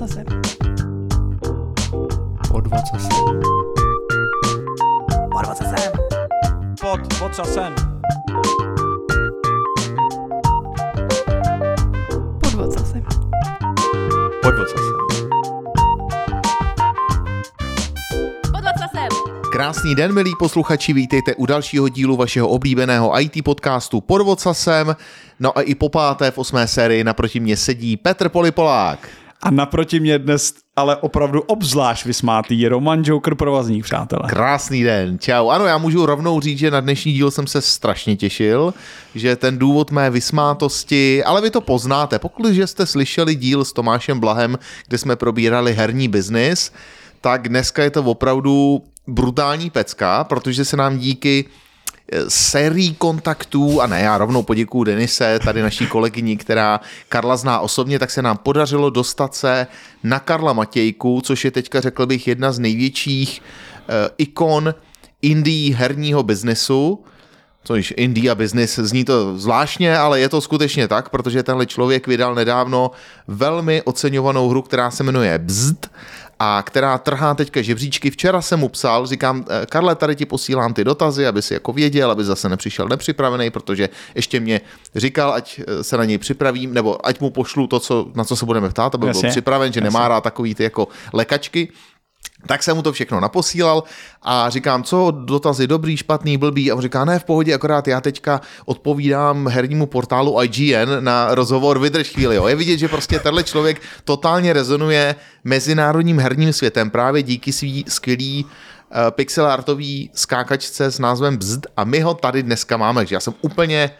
ocasem. Pod vocasem. Pod ocasem. Pod vocasem. Pod ocasem. Pod vocasem. Pod ocasem. Krásný den, milí posluchači, vítejte u dalšího dílu vašeho oblíbeného IT podcastu Pod vocasem. No a i po páté v osmé sérii naproti mě sedí Petr Polipolák. A naproti mě dnes ale opravdu obzvlášť vysmátý Roman Joker provazník, přátelé. Krásný den, čau. Ano, já můžu rovnou říct, že na dnešní díl jsem se strašně těšil, že ten důvod mé vysmátosti, ale vy to poznáte, pokud jste slyšeli díl s Tomášem Blahem, kde jsme probírali herní biznis, tak dneska je to opravdu brutální pecka, protože se nám díky sérií kontaktů, a ne, já rovnou poděkuju Denise, tady naší kolegyni, která Karla zná osobně, tak se nám podařilo dostat se na Karla Matějku, což je teďka, řekl bych, jedna z největších uh, ikon indie herního biznesu, což indie a business zní to zvláštně, ale je to skutečně tak, protože tenhle člověk vydal nedávno velmi oceňovanou hru, která se jmenuje Bzd a která trhá teďka žebříčky. Včera jsem mu psal, říkám, eh, Karle, tady ti posílám ty dotazy, aby si jako věděl, aby zase nepřišel nepřipravený, protože ještě mě říkal, ať eh, se na něj připravím, nebo ať mu pošlu to, co, na co se budeme ptát, aby Jasně, byl připraven, že jasně. nemá rád takový ty jako lekačky. Tak jsem mu to všechno naposílal a říkám, co dotazy dobrý, špatný, blbý a on říká, ne, v pohodě, akorát já teďka odpovídám hernímu portálu IGN na rozhovor, vydrž chvíli, jo. Je vidět, že prostě tenhle člověk totálně rezonuje mezinárodním herním světem právě díky svý skvělý uh, pixelartový skákačce s názvem Bzd a my ho tady dneska máme, takže já jsem úplně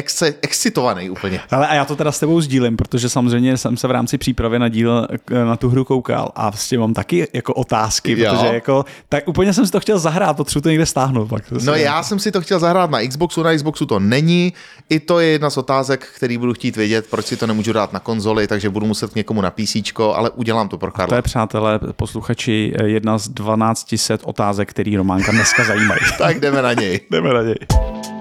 exce, excitovaný úplně. Ale a já to teda s tebou sdílím, protože samozřejmě jsem se v rámci přípravy na díl k- na tu hru koukal a vlastně mám taky jako otázky, Jo. protože jako, tak úplně jsem si to chtěl zahrát, potřebuji to někde stáhnout. Pak. No já jsem si to chtěl zahrát na Xboxu, na Xboxu to není. I to je jedna z otázek, který budu chtít vědět, proč si to nemůžu dát na konzoli, takže budu muset k někomu na PC, ale udělám to pro To Karla. je, přátelé, posluchači, jedna z 1200 otázek, který Románka dneska zajímají. Tak jdeme na něj. Jdeme na něj.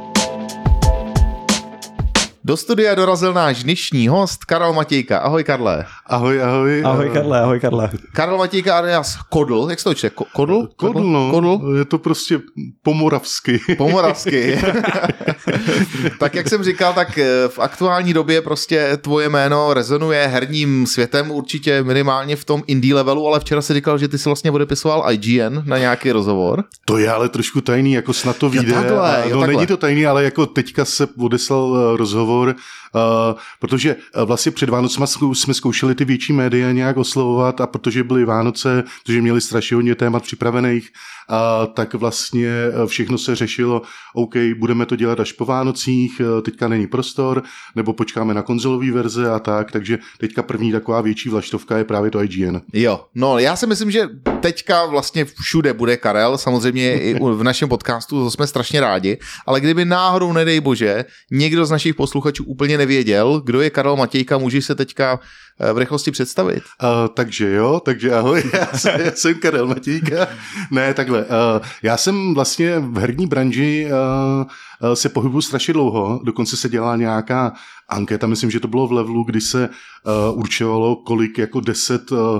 Do studia dorazil náš dnešní host Karel Matějka. Ahoj Karle. Ahoj, ahoj. Ahoj Eh, Karle, ahoj Karle. Karel Matějka alias Kodl, jak se to čte? Ko- Kodl? Kodl, no. Kodl? Je to prostě pomoravsky. Pomoravsky. tak jak jsem říkal, tak eh, v aktuální době prostě tvoje jméno rezonuje herním světem určitě minimálně v tom indie levelu, ale včera si říkal, že ty si vlastně odepisoval IGN na nějaký rozhovor. To je ale trošku tajný, jako snad to vyjde. takhle, A jo, no, takhle. není to tajný, ale jako teďka se odeslal eh, rozhovor, uh, protože eh, vlastně před Vánocema zkou- jsme zkoušeli ty větší média nějak oslovovat a protože byly Vánoce, protože měli strašně hodně témat připravených, a tak vlastně eh, všechno se řešilo, OK, budeme to dělat až po Vánocích, eh, teďka není prostor, nebo počkáme na konzolový verze a tak, takže teďka první taková větší vlaštovka je právě to IGN. Jo, no já si myslím, že teďka vlastně všude bude Karel, samozřejmě i v našem podcastu, to jsme strašně rádi, ale kdyby náhodou, nedej bože, někdo z našich posluchačů úplně nevěděl, kdo je Karel Matějka, můžeš se teďka v rychlosti představit. Uh, takže jo, takže ahoj, já jsem, já jsem Karel Matějka. Ne, takhle, uh, já jsem vlastně v herní branži uh, se pohybuju strašně dlouho, dokonce se dělala nějaká anketa, myslím, že to bylo v levelu, kdy se uh, určovalo, kolik jako deset uh,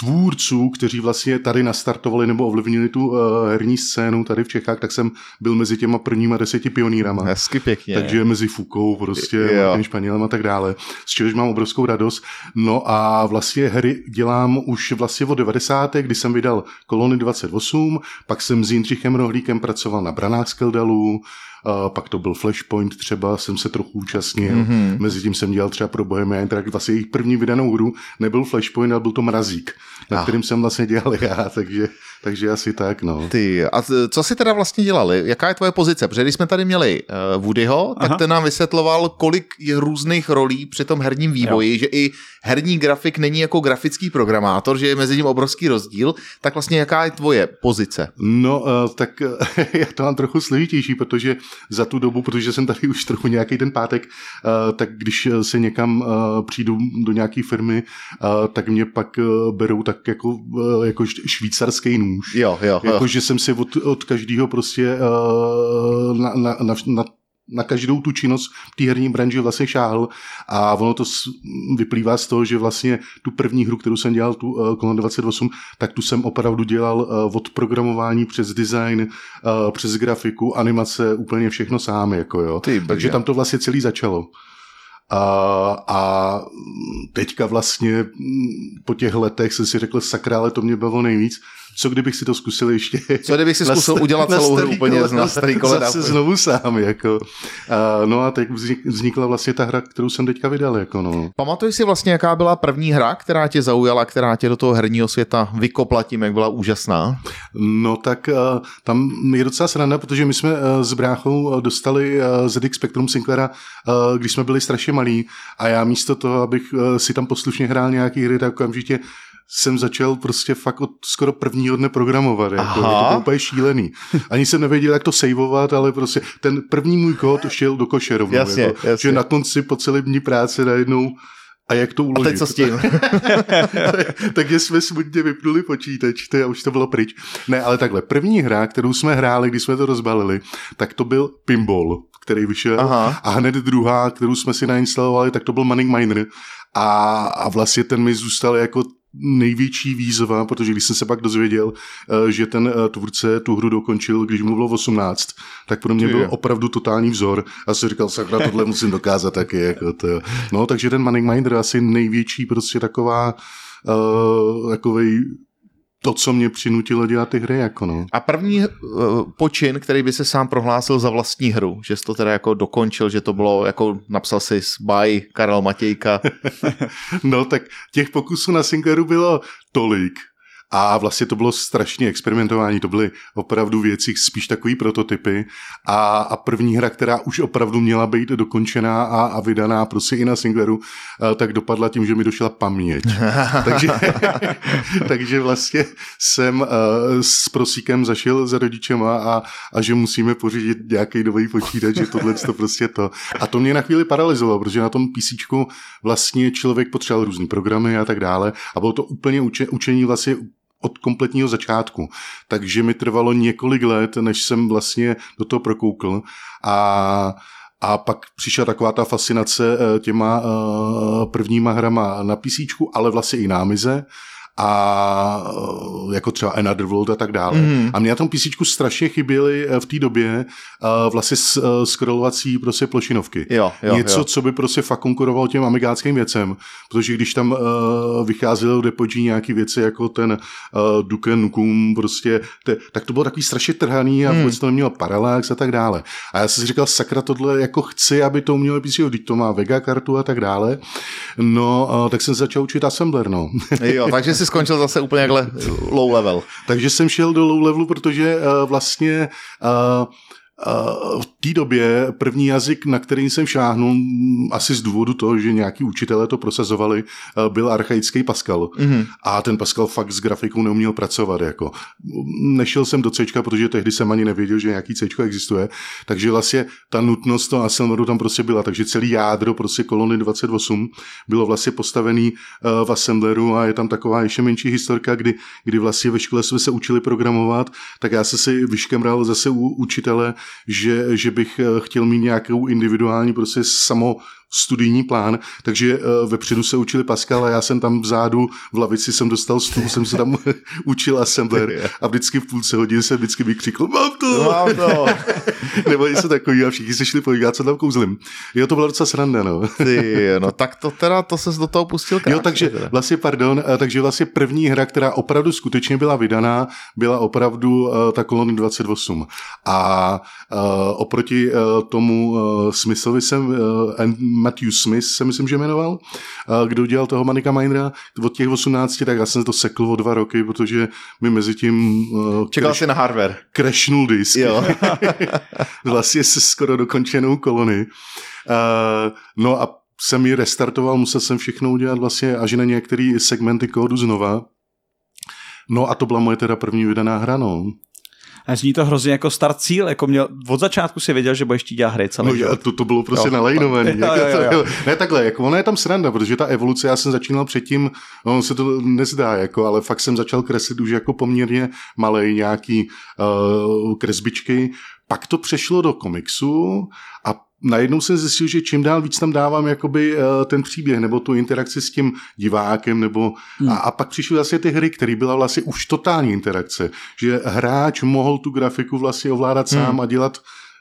tvůrců, kteří vlastně tady nastartovali nebo ovlivnili tu uh, herní scénu tady v Čechách, tak jsem byl mezi těma prvníma deseti pionýrama. Hezky pěkně. Takže mezi Fukou, prostě Jo. Martinem Španělem a tak dále, z čehož mám obrovskou radost. No a vlastně hry dělám už vlastně od 90. kdy jsem vydal Kolony 28, pak jsem s Jindřichem Rohlíkem pracoval na Branách Skeldalu, a pak to byl Flashpoint třeba, jsem se trochu účastnil. Mhm. Mm-hmm. Mezi tím jsem dělal třeba pro Bohemia Interactive, vlastně jejich první vydanou hru nebyl Flashpoint, ale byl to Mrazík, na Ah. kterým jsem vlastně dělal já, takže, takže asi tak, no. Ty, a co si teda vlastně dělali? Jaká je tvoje pozice? Protože když jsme tady měli uh, Woodyho, tak Aha. ten nám vysvětloval, kolik je různých rolí při tom herním vývoji, jo. že i herní grafik není jako grafický programátor, že je mezi ním obrovský rozdíl, tak vlastně jaká je tvoje pozice? No, uh, tak uh, já to mám trochu složitější, protože za tu dobu, protože jsem tady už trochu nějaký ten pátek, uh, tak když eh, se někam uh, přijdu do nějaké firmy, uh, tak mě pak uh, berou tak jako, uh, jako švýcarský nůž. Jo, jo, jo. Jako, že jsem si od, od každého prostě uh, na, na, na, na na každou tu činnost v té herní branži vlastně šáhl a ono to vyplývá z toho, že vlastně tu první hru, kterou jsem dělal, tu uh, Kolon 28, tak tu jsem opravdu dělal uh, od programování přes design, uh, přes grafiku, animace, úplně všechno sám, jako jo. Ty. Takže tam to vlastně celý začalo. A, a teďka vlastně mm, po těch letech jsem si řekl, sakra, ale to mě bavilo nejvíc. Co kdybych si to zkusil ještě? Co kdybych si na zkusil starý- udělat na celou hru úplně kolena, na starý kolena? Zase znovu sám, jako. A, no a teď vznik- vznikla vlastně ta hra, kterou jsem teďka vydal, jako no. Pamatuješ si vlastně, jaká byla první hra, která tě zaujala, která tě do toho herního světa vykopla tím, jak byla úžasná? No tak uh, tam je docela sranda, protože my jsme uh, s bráchou uh, dostali uh, ZX Spectrum Sinclaira, když jsme byli strašně malí a já místo toho, abych si tam poslušně hrál nějaký hry, tak okamžitě jsem začal prostě fakt od skoro prvního dne programovat. Jako, Aha. to bylo úplně šílený. Ani jsem nevěděl, jak to saveovat, ale prostě ten první můj kód šel do koše rovnou. Jasně, jako, jasně. Že na konci po celém dní práce najednou a jak to A uložit. teď co s tím? Takže jsme smutně vypnuli počítač, to je, už to bylo pryč. Ne, ale takhle, první hra, kterou jsme hráli, když jsme to rozbalili, tak to byl Pinball, který vyšel. Aha. A hned druhá, kterou jsme si nainstalovali, tak to byl Manning Miner. A, a vlastně ten mi zůstal jako největší výzva, protože když jsem se pak dozvěděl, eh, že ten eh, tvůrce tu hru dokončil, když mu bylo 18, tak pro mě byl opravdu totální vzor. A jsem říkal, sakra, tohle musím dokázat taky. Jako to. No, takže ten Manning Minder je asi největší prostě taková uh, takovej to, co mě přinutilo dělat ty hry, jako no. A první uh, počin, který by se sám prohlásil za vlastní hru, že jsi to teda jako dokončil, že to bylo jako napsal si by Karel Matějka. No tak těch pokusů na Sinclairu bylo tolik. A vlastně to bylo strašně experimentování, to byly opravdu věci, spíš takový prototypy. A, a první hra, která už opravdu měla být dokončená a, a vydaná prostě i na Sinclairu, eh, tak dopadla tím, že mi došla paměť. takže, takže vlastně jsem uh, s prosíkem zašel za rodičema a, a že musíme pořídit nějaký nový počítač, že tohle to prostě to. A to mě na chvíli paralyzovalo, protože na tom PC vlastně člověk potřeboval různý programy a tak dále a bylo to úplně uče, učení vlastně od kompletního začátku. Takže mi trvalo několik let, než jsem vlastně do toho prokoukl a a pak přišla taková ta fascinace eh, těma eh, prvníma hrama na PC, ale vlastně i námize a eh, jako třeba Another World a tak dále. Mhm. A mě na tom PC strašně chyběly eh, v té době eh, vlastně scrollovací prostě plošinovky. Jo, jo, Něco, jo. co by prostě fakt konkurovalo těm amigáckým věcem, protože když tam uh, vycházely do depodží nějaký věci jako ten uh, Duke Nukem, prostě, te, tak to bylo takový strašně trhaný a Hmm. vůbec to nemělo paralax a tak dále. A já jsem si říkal, sakra, tohle jako chci, aby to umělo PC, teď to má Vega kartu a tak dále. No, uh, tak jsem začal učit Assembler, no. jo, takže jsi skončil zase úplně jakhle low level. Takže jsem šel do low levelu, protože uh, vlastně uh, v té době první jazyk, na který jsem šáhnul, asi z důvodu toho, že nějaký učitelé to prosazovali, uh, byl archaický Pascal. Mhm. A ten Pascal fakt s grafikou neuměl pracovat. Jako. Nešel jsem do C, protože tehdy jsem ani nevěděl, že nějaký C existuje. Takže vlastně ta nutnost toho Assembleru tam prostě byla. Takže celý jádro prostě kolony 28 bylo vlastně postavený uh, v Assembleru a je tam taková ještě menší historka, kdy, kdy vlastně ve škole jsme se učili programovat, tak já jsem si vyškemral zase u učitele, že, že bych eh, chtěl mít nějakou individuální prostě samo studijní plán, takže uh, vepředu se učili Pascal a já jsem tam vzadu v lavici jsem dostal stůl, jsem se tam učil assembler a vždycky v půlce hodiny jsem vždycky vykřikl, mám to! Mám to. Nebo něco takový a všichni se šli podívat, co tam kouzlim. Jo, to byla docela sranda, no. Ty, no tak to teda, to ses do toho pustil krásně. Jo, takže teda. vlastně, pardon, eh, takže vlastně první hra, která opravdu skutečně byla vydaná, byla opravdu uh, ta kolony 28. A uh, oproti uh, tomu uh, Smithovi jsem, uh, Matthew Smith se myslím, že jmenoval, kdo dělal toho Manika Minera od těch 18, tak já jsem to sekl o dva roky, protože mi mezi tím uh, Čekal jsi na hardware. crashnul disk. Jo. vlastně se skoro dokončenou kolony. Uh, no a jsem ji restartoval, musel jsem všechno udělat vlastně až na některé segmenty kódu znova. No a to byla moje teda první vydaná hra, no. A zní to hrozně jako start cíl, jako měl, od začátku si věděl, že budeš tí dělat hry celý No, život. to, to bylo prostě jo, jo. Ne takhle, jako ona je tam sranda, protože ta evoluce, já jsem začínal předtím, ono se to nezdá, jako, ale fakt jsem začal kreslit už jako poměrně malej nějaký uh, kresbičky, pak to přešlo do komiksu a najednou jsem zjistil, že čím dál víc tam dávám jakoby uh, ten příběh nebo tu interakci s tím divákem nebo hmm. a, a pak přišly vlastně ty hry, které byla vlastně už totální interakce, že hráč mohl tu grafiku vlastně ovládat hmm. sám a dělat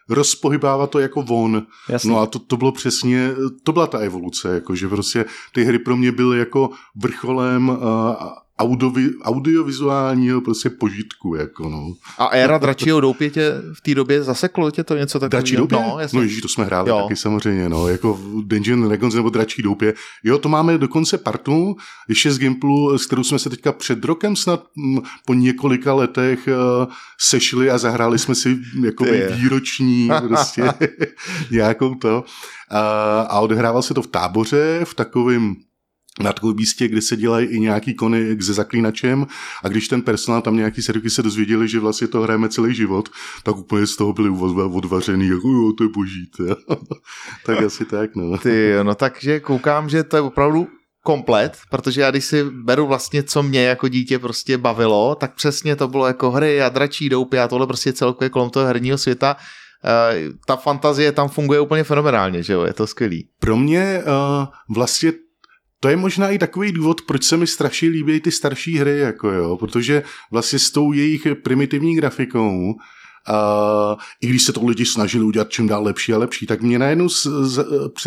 rozpohybávat to jako von. Jasně. No a to, to bylo přesně, to byla ta evoluce, jako že prostě ty hry pro mě byly jako vrcholem uh, audiovi, audiovizuálního prostě požitku, jako no. A éra dračího doupě v té době zaseklo tě to něco takového? Dračí doupě? No, jasně. no ježí, to jsme hráli jo. taky samozřejmě, no, jako Dungeon Dragons nebo Dračí doupě. Jo, to máme dokonce partu, ještě z Gimplu, s kterou jsme se teďka před rokem snad m, po několika letech uh, sešli a zahráli jsme si jako výroční prostě nějakou to. Uh, a odehrával se to v táboře, v takovém na takovém místě, kde se dělají i nějaký kony se zaklínačem a když ten personál tam nějaký serky se dozvěděli, že vlastně to hrajeme celý život, tak úplně z toho byli odvařený, jako jo, to je boží. Tak asi tak, no. Ty, no takže koukám, že to je opravdu komplet, protože já když si beru vlastně, co mě jako dítě prostě bavilo, tak přesně to bylo jako hry a dračí doupy a tohle prostě celkově kolem toho herního světa Uh, ta fantazie tam funguje úplně fenomenálně, že jo, je to skvělý. Pro mě uh, vlastně to je možná i takový důvod, proč se mi strašně líbí ty starší hry, jako jo, protože vlastně s tou jejich primitivní grafikou Uh, I když se to lidi snažili udělat čím dál lepší a lepší, tak mě najednou z, z,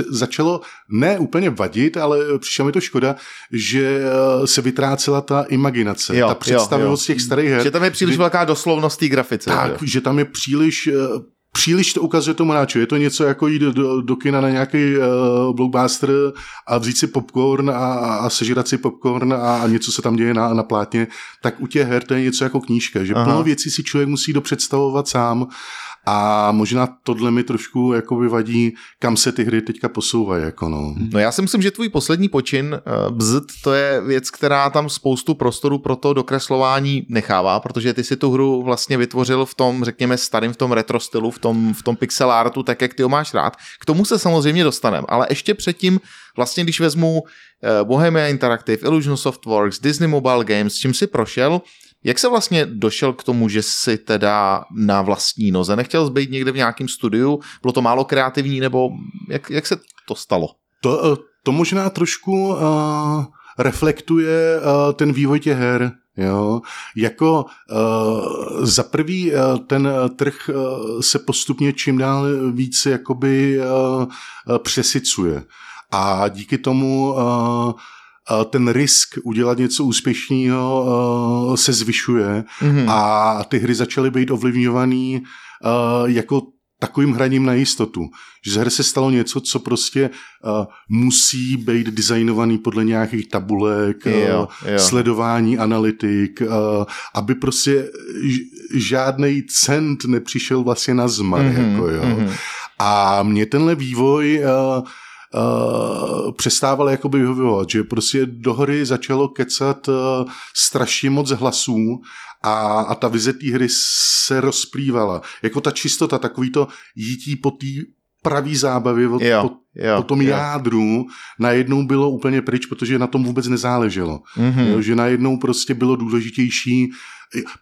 začalo ne úplně vadit, ale přišla mi to škoda, že se vytrácela ta imaginace, jo, ta představivost těch starých her. Že tam je příliš kdy, velká doslovnost té grafice. Tak, že tam je příliš příliš to ukazuje tomu hráči. Je to něco jako jít do, do kina na nějaký uh, blockbuster a vzít si popcorn a, a sežrat si popcorn a, a něco se tam děje na, na plátně, tak u těch her to je něco jako knížka, že Aha. plno věcí si člověk musí dopředstavovat sám a možná tohle mi trošku jako vyvadí, kam se ty hry teďka posouvají. Jako no. no já si myslím, že tvůj poslední počin, eh, Bzd, to je věc, která tam spoustu prostoru pro to dokreslování nechává, protože ty si tu hru vlastně vytvořil v tom, řekněme, starým, v tom retro stylu, v tom, v tom pixel artu, tak jak ty ho máš rád. K tomu se samozřejmě dostaneme, ale ještě předtím, vlastně když vezmu eh, Bohemia Interactive, Illusion Softworks, Disney Mobile Games, čím si prošel, jak se vlastně došel k tomu, že si teda na vlastní noze nechtěl zbýt někde v nějakém studiu? Bylo to málo kreativní, nebo jak, jak se to stalo? To, eh, to možná trošku uh, reflektuje uh, ten vývoj těch her. Jo, jako uh, za prvý uh, ten trh uh, se postupně čím dál více jakoby uh, přesycuje. A díky tomu uh, ten risk udělat něco úspěšného uh, se zvyšuje mm-hmm. a ty hry začaly být ovlivňovaný uh, jako takovým hraním na jistotu. Že z hry se stalo něco, co prostě uh, musí být designovaný podle nějakých tabulek, jo, jo. sledování analytik, uh, aby prostě žádný cent nepřišel vlastně na zmar. Mm-hmm, jako, jo. Mm-hmm. A mě tenhle vývoj uh, uh, přestával jakoby vyhovovat, že prostě do hry začalo kecat uh, strašně moc hlasů a, a ta vize té hry se rozplývala. Jako ta čistota, takový to jítí po té pravý zábavě od, jo, po, jo, po tom jo. jádru najednou bylo úplně pryč, protože na tom vůbec nezáleželo. Mm-hmm. Jo, že najednou prostě bylo důležitější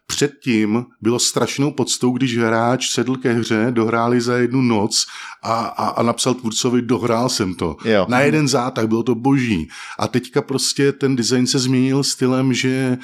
Předtím bylo strašnou podstou, když hráč sedl ke hře, dohráli za jednu noc a, a, a napsal tvůrcovi, dohrál jsem to. Jo. Na jeden zátah, bylo to boží. A teďka prostě ten design se změnil stylem, že,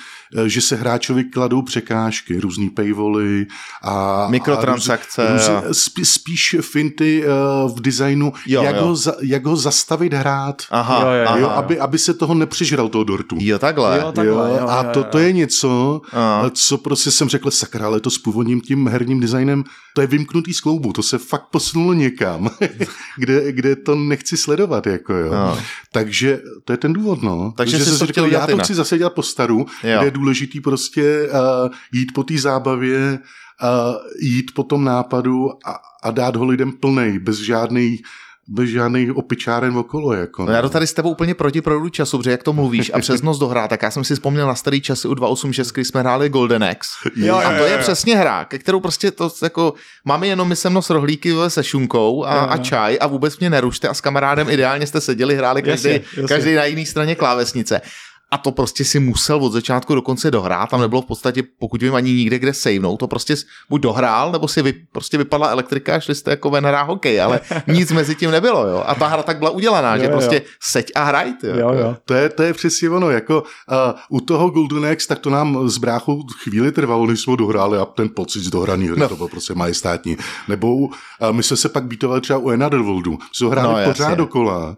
že se hráčovi kladou překážky, různý paywally a mikrotransakce. A růz, růz, spí, spíš finty uh, v designu, jo, jak, jo. Ho za, jak ho zastavit hrát, aha, jo, jo, jo, aby, aby se toho nepřižral toho dortu. Jo, takhle. Jo, takhle jo, jo, a to, to je něco, aha co prostě jsem řekl, sakra, ale to s původním tím herním designem, to je vymknutý z kloubu, to se fakt posunulo někam, kde, kde to nechci sledovat, jako jo. No. Takže to je ten důvod, no. Takže jsi to řekl, já to chci zase dělat po staru, jo. kde je důležitý prostě uh, jít po té zábavě, uh, jít po tom nápadu a, a dát ho lidem plnej, bez žádných bez žádných opičáren okolo. Jako, no. já to tady s tebou úplně proti proudu času, protože jak to mluvíš a přes noc dohrát, tak já jsem si vzpomněl na starý časy u 286, kdy jsme hráli Golden X. Jo, a to je přesně hra, ke kterou prostě to jako, máme jenom my se rohlíky se šunkou a, a, čaj a vůbec mě nerušte a s kamarádem ideálně jste seděli, hráli každý, jasně, jasně. každý na jiné straně klávesnice. A to prostě si musel od začátku do konce dohrát, tam nebylo v podstatě, pokud vím, ani nikde, kde savenout, to prostě buď dohrál, nebo si vy, prostě vypadla elektrika a šli jste jako ven hrát hokej, ale nic mezi tím nebylo, jo. A ta hra tak byla udělaná, Jo, že jo. prostě seď a hraj, jo. Jo, jo. To je, to je přesně ono, jako uh, u toho Golden Axe, tak to nám s bráchou chvíli trvalo, než jsme ho dohráli a ten pocit z dohraný hry, No. to bylo prostě majestátní. Nebo uh, my jsme se pak býtovali třeba u Another Worldu, jsme ho hráli No, no, pořád jasně. dokola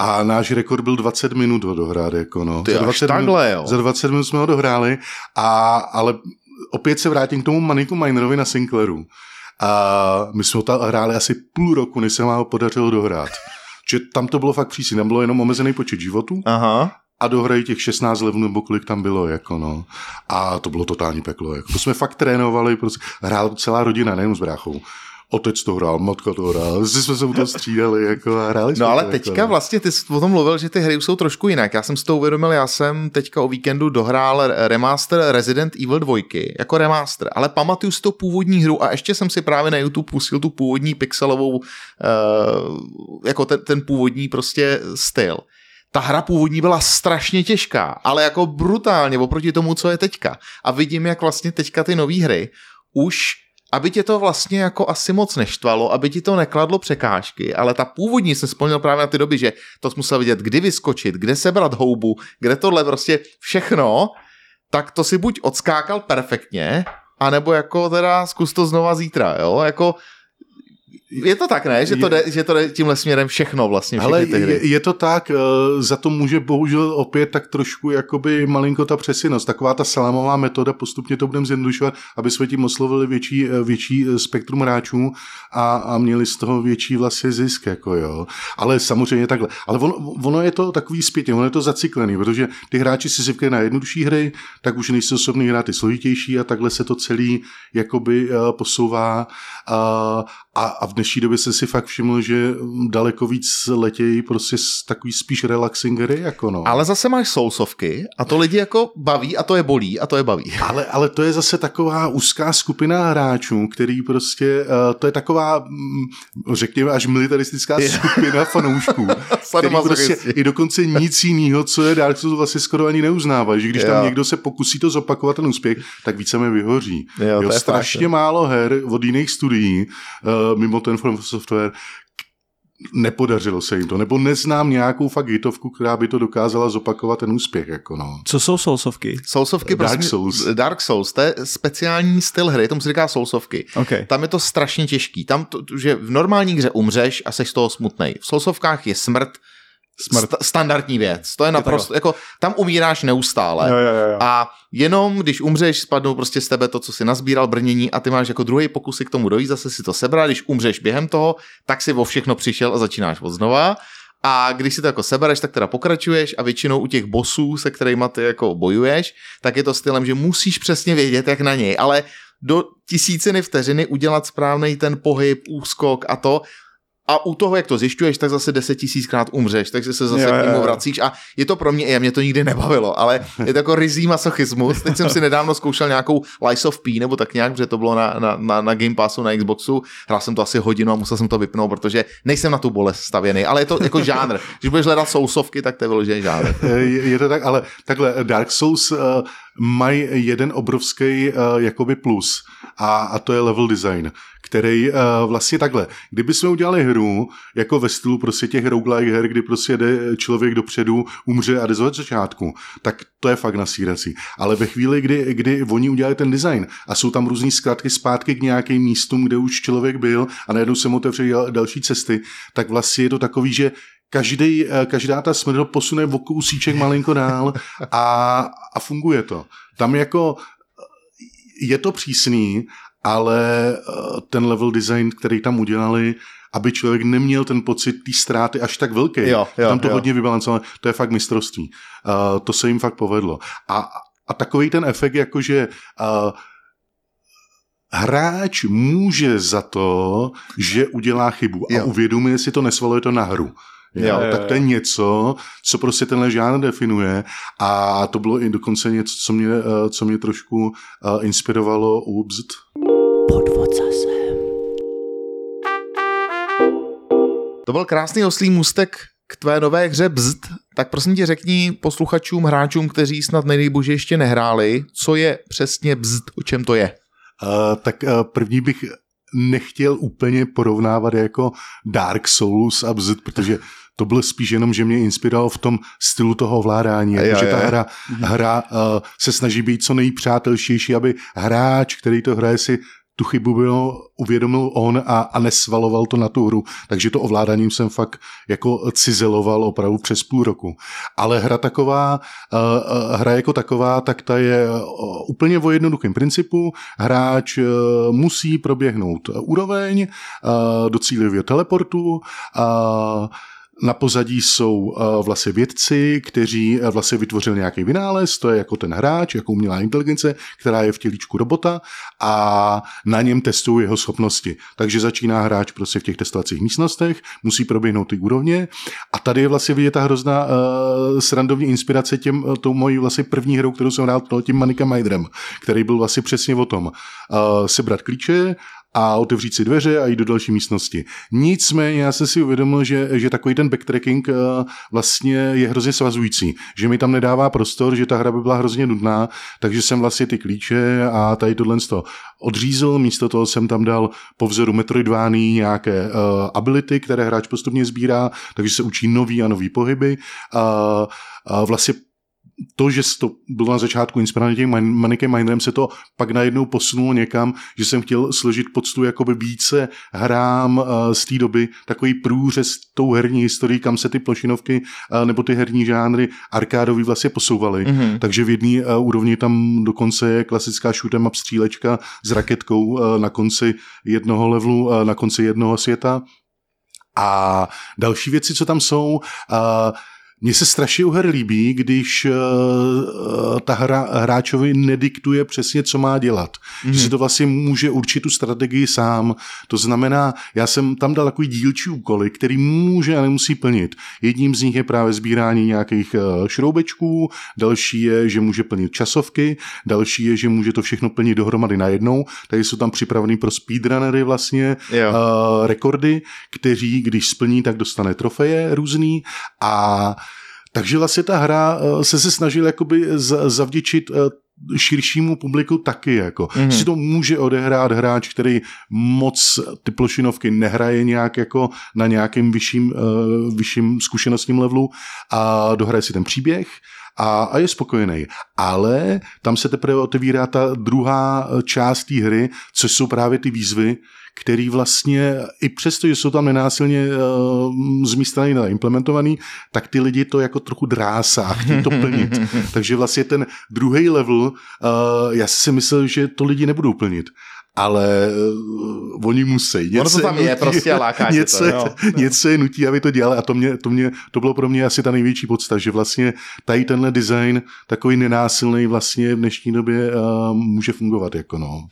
a náš rekord byl 20 minut ho dohrát, jako no. Ty za, až 20 takhle, minut, jo. za 20 minut jsme ho dohráli, a, ale opět se vrátím k tomu Maniku Minerovi na Sinclairu. A my jsme ho ta hráli asi půl roku, než se nám ho podařilo dohrát. Že tam to bylo fakt přísně, tam bylo jenom omezený počet životů Aha. a dohrají těch 16 levelů nebo kolik tam bylo, jako no. A to bylo totální peklo, jako. To jsme fakt trénovali, prostě hrála celá rodina, nejenom s bráchou. Otec to hrál, matka to hrál, zase jsme se u toho střídali, jako a hráli No ale to, teďka jako, no. vlastně ty jsi o tom mluvil, že ty hry jsou trošku jinak. Já jsem si to uvědomil, já jsem teďka o víkendu dohrál remaster Resident Evil 2 jako remaster, ale pamatuju si to původní hru a ještě jsem si právě na YouTube pustil tu původní pixelovou, uh, jako ten, ten původní prostě styl. Ta hra původní byla strašně těžká, ale jako brutálně oproti tomu, co je teďka. A vidím, jak vlastně teďka ty nové hry už aby tě to vlastně jako asi moc neštvalo, aby ti to nekladlo překážky, ale ta původní jsem vzpomněl právě na ty doby, že to jsi musel vidět, kdy vyskočit, kde sebrat houbu, kde tohle prostě všechno, tak to si buď odskákal perfektně, anebo jako teda zkus to znova zítra, jo, jako je to tak, ne? Že to, jde, že to jde tímhle směrem všechno vlastně, Ale ty hry. je, je to tak, eh, za to může bohužel opět tak trošku jakoby malinko ta přesinost. Taková ta salamová metoda, postupně to budeme zjednodušovat, aby jsme tím oslovili větší, eh, větší eh, spektrum hráčů a, a měli z toho větší vlastně zisk, jako jo. Ale samozřejmě takhle. Ale ono, ono je to takový zpětně, ono je to zacyklený, protože ty hráči si zvykli na jednodušší hry, tak už nejsou schopni hrát ty složitější a takhle se to celý jakoby posouvá a, a, a v dnešní době jsem si fakt všiml, že daleko víc letějí prostě s takový spíš relaxing hry, jako no. Ale zase máš soulsovky a to lidi jako baví a to je bolí a to je baví. Ale, ale to je zase taková úzká skupina hráčů, který prostě, uh, to je taková, mm, řekněme, až militaristická skupina fanoušků, který prostě i dokonce nic jiného, co je Dark Souls, vlastně skoro ani neuznávají, že když tam Jo. někdo se pokusí to zopakovat ten úspěch, tak víceméně vyhoří. Jo, to je strašně fakt, jo. málo her od jiných studií, uh, mimo ten From Software, nepodařilo se jim to, nebo neznám nějakou fakt hitovku, která by to dokázala zopakovat ten úspěch, jako no. Co jsou soulsovky? Soulsovky, Dark prosím, Souls. Dark Souls, to je speciální styl hry, tomu se říká Soulsovky. Okay. Tam je to strašně těžký. Tam, to, že v normální hře umřeš a seš z toho smutnej. V Soulsovkách je smrt, Smrt. Sta- standardní věc. To je naprosto, jako tam umíráš neustále. Jo, jo, jo. A jenom když umřeš, spadnou prostě z tebe to, co si nazbíral brnění a ty máš jako druhý pokusy k tomu dojít, zase si to sebrat, když umřeš během toho, tak si o všechno přišel a začínáš od znova. A když si to jako sebereš, tak teda pokračuješ a většinou u těch bossů, se kterými ty jako bojuješ, tak je to stylem, že musíš přesně vědět, jak na něj, ale do tisíciny vteřiny udělat správný ten pohyb, úskok a to, a u toho, jak to zjišťuješ, tak zase deset tisíckrát umřeš, takže se zase Jo, k němu vracíš a je to pro mě, a mě to nikdy nebavilo, ale je to jako rizí masochismus. Teď jsem si nedávno zkoušel nějakou Lies of P nebo tak nějak, protože to bylo na, na, na, na Game Passu, na Xboxu, hrál jsem to asi hodinu a musel jsem to vypnout, protože nejsem na tu bolest stavěný, ale je to jako žánr. Když budeš hledat sousovky, tak to je vyložený žánr. Je, je to tak, ale takhle, Dark Souls uh, mají jeden obrovský uh, jakoby plus a, a to je level design, který uh, vlastně takhle, kdyby jsme udělali hru jako ve stylu prostě těch roguelike her, kdy prostě jde člověk dopředu, umře a jde od začátku, tak to je fakt nasírací. Ale ve chvíli, kdy, kdy oni udělali ten design a jsou tam různý zkratky zpátky k nějakým místům, kde už člověk byl a najednou se mu otevřely dal- další cesty, tak vlastně je to takový, že každý, eh, každá ta smrt ho posune o kousíček malinko dál a, a funguje to. Tam jako eh, je to přísný, ale eh, ten level design, který tam udělali, aby člověk neměl ten pocit té ztráty až tak velký. Jo, jo, tam to jo. hodně vybalancované, to je fakt mistrovství. Uh, to se jim fakt povedlo. A, a takový ten efekt, jakože uh, hráč může za to, že udělá chybu a Jo. uvědomuje si to, nesvaluje to na hru. Jo, Jo, tak to je něco, co prostě tenhle žánr definuje a to bylo i dokonce něco, co mě, eh, co mě trošku eh, inspirovalo u Bzd. To byl krásný oslý můstek k tvé nové hře Bzd, tak prosím tě řekni posluchačům, hráčům, kteří snad nejbože ještě nehráli, co je přesně Bzd, o čem to je. Uh, tak uh, první bych nechtěl úplně porovnávat jako Dark Souls a Bzd, protože to bylo spíš jenom, že mě inspiroval v tom stylu toho ovládání, jako, že ta hra, hra uh, se snaží být co nejpřátelštější, aby hráč, který to hraje, si tu chybu bylo, uvědomil on a, a nesvaloval to na tu hru. Takže to ovládáním jsem fakt jako cizeloval opravdu přes půl roku. Ale hra taková, uh, hra jako taková, tak ta je uh, úplně o jednoduchém principu. Hráč uh, musí proběhnout úroveň do cílového teleportu, uh, na pozadí jsou vlastně vědci, kteří vlastně vytvořili nějaký vynález, to je jako ten hráč, jako umělá inteligence, která je v tělíčku robota a na něm testují jeho schopnosti. Takže začíná hráč prostě v těch testovacích místnostech, musí proběhnout ty úrovně a tady je vlastně vidět ta hrozná uh, srandovní inspirace těm, tou mojí vlastně první hrou, kterou jsem hrál, tím Manika Majdrem, který byl vlastně přesně o tom. Uh, sebrat klíče, a otevřít si dveře a jít do další místnosti. Nicméně já jsem si uvědomil, že, že takový ten backtracking uh, vlastně je hrozně svazující, že mi tam nedává prostor, že ta hra by byla hrozně nudná, takže jsem vlastně ty klíče a tady tohle to odřízl, místo toho jsem tam dal po vzoru Metroidvání nějaké uh, ability, které hráč postupně sbírá, takže se učí nový a nový pohyby. Uh, uh, vlastně to, že to bylo na začátku inspirované tím Manikem Mindem, se to pak najednou posunulo někam, že jsem chtěl složit poctu jakoby více hrám uh, z té doby, takový průřez tou herní historií, kam se ty plošinovky uh, nebo ty herní žánry arkádový vlastně posouvaly. Mm-hmm. Takže v jedné uh, úrovni tam dokonce je klasická shoot'em up střílečka s raketkou na konci jednoho levelu, na konci jednoho světa. A další věci, co tam jsou, uh, mně se strašně u her líbí, když uh, ta hra hráčovi nediktuje přesně, co má dělat. Mm-hmm. Že si to vlastně může určit tu strategii sám. To znamená, já jsem tam dal takový dílčí úkoly, který může a nemusí plnit. Jedním z nich je právě sbírání nějakých uh, šroubečků, další je, že může plnit časovky, další je, že může to všechno plnit dohromady najednou. Tady jsou tam připravený pro speedrunnery vlastně uh, rekordy, kteří, když splní, tak dostane trofeje různý a takže vlastně ta hra se se snažila jakoby zavděčit širšímu publiku taky. Jako. Mm-hmm. Si to může odehrát hráč, který moc ty plošinovky nehraje nějak jako na nějakém vyšším, uh, vyšším zkušenostním levelu a dohraje si ten příběh a, a je spokojený. Ale tam se teprve otevírá ta druhá část té hry, což jsou právě ty výzvy, který vlastně i přesto, že jsou tam nenásilně uh, z mé strany implementovaný, tak ty lidi to jako trochu drásá, chtějí to plnit. Takže vlastně ten druhý level, uh, já si myslel, že to lidi nebudou plnit ale uh, oni musí. Něco ono to tam nutí, je prostě láká něco, to, jo. něco je nutí, aby to dělali a to, mě, to, mě, to bylo pro mě asi ta největší podsta, že vlastně tady tenhle design, takový nenásilný vlastně v dnešní době uh, může fungovat. Jako no.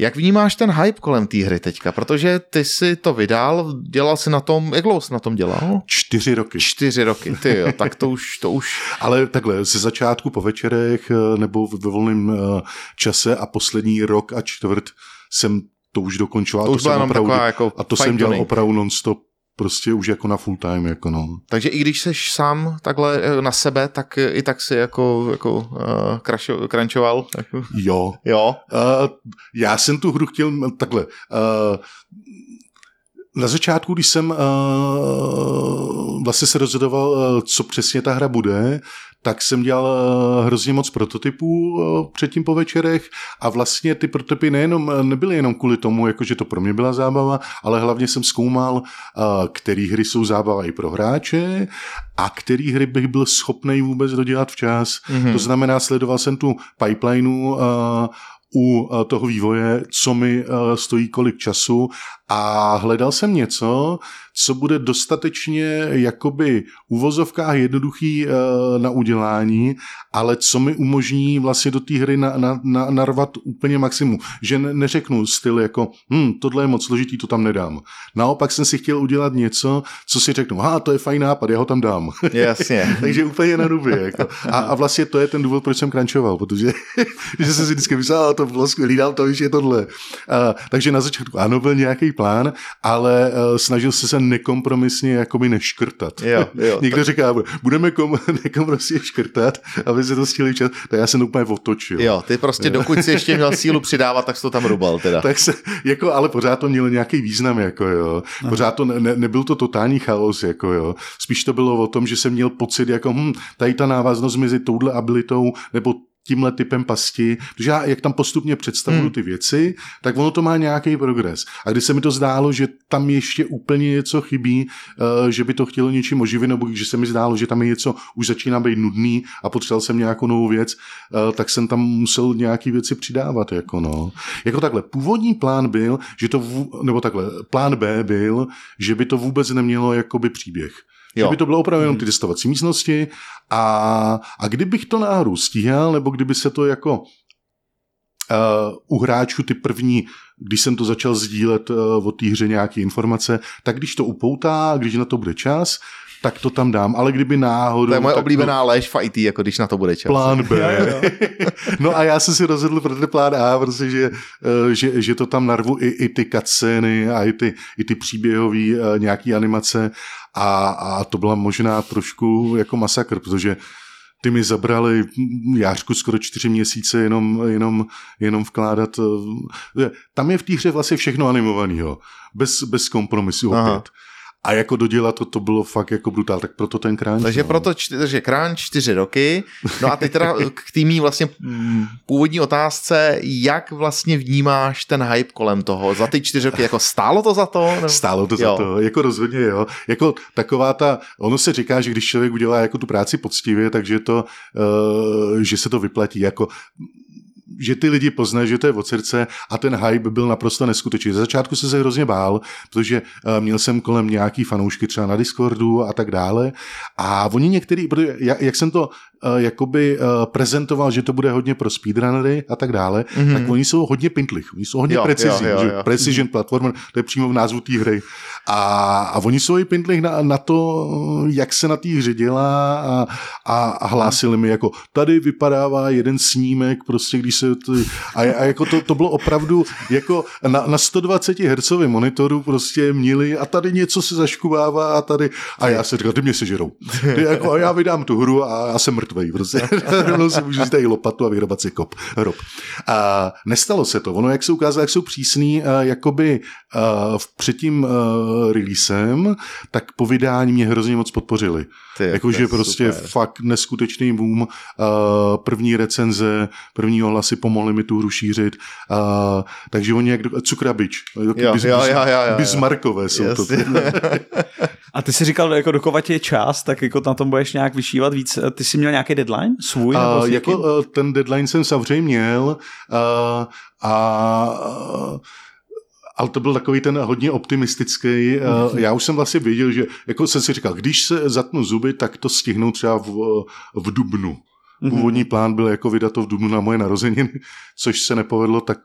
Jak vnímáš ten hype kolem té hry teďka? Protože ty si to vydal, dělal si na tom, jak dlouho jsi na tom dělal? Čtyři roky. Čtyři roky, ty jo, tak to už, to už... Ale takhle, ze začátku po večerech nebo ve volném čase a poslední rok a čtvrt jsem to už dokončoval. To už byla jenom opravdu, taková jako A to jsem dělal opravdu non-stop prostě už jako na full time, jako no. Takže i když seš sám takhle na sebe, tak i tak si jako, jako uh, krašo, krančoval? Jako... Jo. Jo? Uh, já jsem tu hru chtěl takhle. Uh, na začátku, když jsem uh, vlastně se rozhodoval, uh, co přesně ta hra bude, tak jsem dělal uh, hrozně moc prototypů uh, předtím po večerech a vlastně ty prototypy nejenom, nebyly jenom kvůli tomu, jako že to pro mě byla zábava, ale hlavně jsem zkoumal, který hry jsou zábava i pro hráče a který hry bych byl schopný vůbec dodělat včas. Mm-hmm. To znamená, sledoval jsem tu pipelineu u toho vývoje, co mi stojí kolik času a hledal jsem něco, co bude dostatečně jakoby uvozovkách jednoduchý na udělání, ale co mi umožní vlastně do té hry na, na, na, narvat úplně maximum. Že ne, neřeknu styl jako, hm, tohle je moc složitý, to tam nedám. Naopak jsem si chtěl udělat něco, co si řeknu, ha, to je fajn nápad, já ho tam dám. Jasně. Takže úplně na nubě. Jako. A, a vlastně to je ten důvod, proč jsem krančoval, protože že jsem si vždycky myslel, to bylo skvělý, dál to že je tohle. Uh, takže na začátku ano, byl nějaký plán, ale uh, snažil se se nekompromisně jakoby neškrtat. Jo, jo, Někdo tak... říká, budeme kom, nekompromisně škrtat, aby se to stihli čas, tak já jsem to úplně otočil. Jo, ty prostě dokud si ještě měl sílu přidávat, tak jsi to tam rubal teda. tak se, jako, ale pořád to mělo nějaký význam, jako jo. Pořád to ne, nebyl to totální chaos, jako jo. Spíš to bylo o tom, že jsem měl pocit, jako hm, tady ta návaznost mezi touhle abilitou nebo tímhle typem pasti, protože já, jak tam postupně představuju hmm. ty věci, tak ono to má nějaký progres. A když se mi to zdálo, že tam ještě úplně něco chybí, uh, že by to chtělo něčím oživit, nebo že se mi zdálo, že tam je něco, už začíná být nudný a potřeboval jsem nějakou novou věc, uh, tak jsem tam musel nějaký věci přidávat. Jako, no. jako takhle, původní plán byl, že to, vů, nebo takhle, plán B byl, že by to vůbec nemělo jakoby příběh. Jo. Kdyby to bylo opravdu jenom ty hmm. testovací místnosti a, a kdybych to náhodou stíhal, nebo kdyby se to jako uh, u hráčů ty první, když jsem to začal sdílet uh, o té hře nějaké informace, tak když to upoutá, když na to bude čas, tak to tam dám, ale kdyby náhodou... To je moje oblíbená to... lež v IT, jako když na to bude čas. Plán B. no a já jsem si rozhodl pro ten plán A, protože eh, že, že to tam narvu i, i ty cutscény a i ty, i ty příběhové eh, nějaký animace a, a to byla možná trošku jako masakr, protože ty mi zabrali jářku skoro čtyři měsíce jenom, jenom, jenom vkládat. Eh, tam je v té hře vlastně všechno animovaného, bez, bez kompromisu opět. Aha. A jako dodělat to, to bylo fakt jako brutál, tak proto ten kránč. Takže no. proto, takže kránč čtyři roky. No a teď teda k týmí vlastně původní otázce, jak vlastně vnímáš ten hype kolem toho? Za ty čtyři roky, jako stálo to za to? Nebo? Stálo to jo. za to, jako rozhodně jo. Jako taková ta, ono se říká, že když člověk udělá jako tu práci poctivě, takže to, uh, že se to vyplatí. Jako že ty lidi poznají, že to je od srdce a ten hype byl naprosto neskutečný. Za začátku jsem se hrozně bál, protože uh, měl jsem kolem nějaký fanoušky třeba na Discordu a tak dále a oni některý, protože jak, jsem to uh, jakoby uh, prezentoval, že to bude hodně pro speedrunnery a tak dále, mm-hmm. tak oni jsou hodně pintlich, oni jsou hodně jo, precizní, jo, jo, jo. precision mm-hmm. platformer, to je přímo v názvu té hry. A, a oni jsou i pintlich na, na to, jak se na té hře dělá a, a, a hlásili mi jako, tady vypadává jeden snímek, prostě když se ty, a, a jako to, to bylo opravdu jako na, na 120 Hz monitoru prostě měli a tady něco se zaškubává a tady a já se říkal, ty mě sežerou. Ty jako, a já vydám tu hru a já jsem mrtvej. Prostě rovnou si můžu tady lopatu a vyrobat si kop, hrob. A nestalo se to. Ono, jak se ukázalo, jak jsou přísný, jakoby v před tím releasem, tak po vydání mě hrozně moc podpořili. Jakože prostě super. fakt neskutečný boom. První recenze, první ohlasy pomohli mi tu hru šířit. Takže oni jak cukrabič. Jo, jo, jo, jo, jo. Bismarckové jsou yes. to. A ty jsi říkal, jako dokovat je čas, tak jako na tom budeš nějak vyšívat víc. Ty jsi měl nějaký deadline svůj? Uh, jako uh, ten deadline jsem samozřejmě měl uh, a uh, ale to byl takový ten hodně optimistický. Uh, já už jsem vlastně věděl, že jako jsem si říkal, když se zatnu zuby, tak to stihnu třeba v, v dubnu. Původní plán byl jako vydat to v Dubnu na moje narozeniny, což se nepovedlo, tak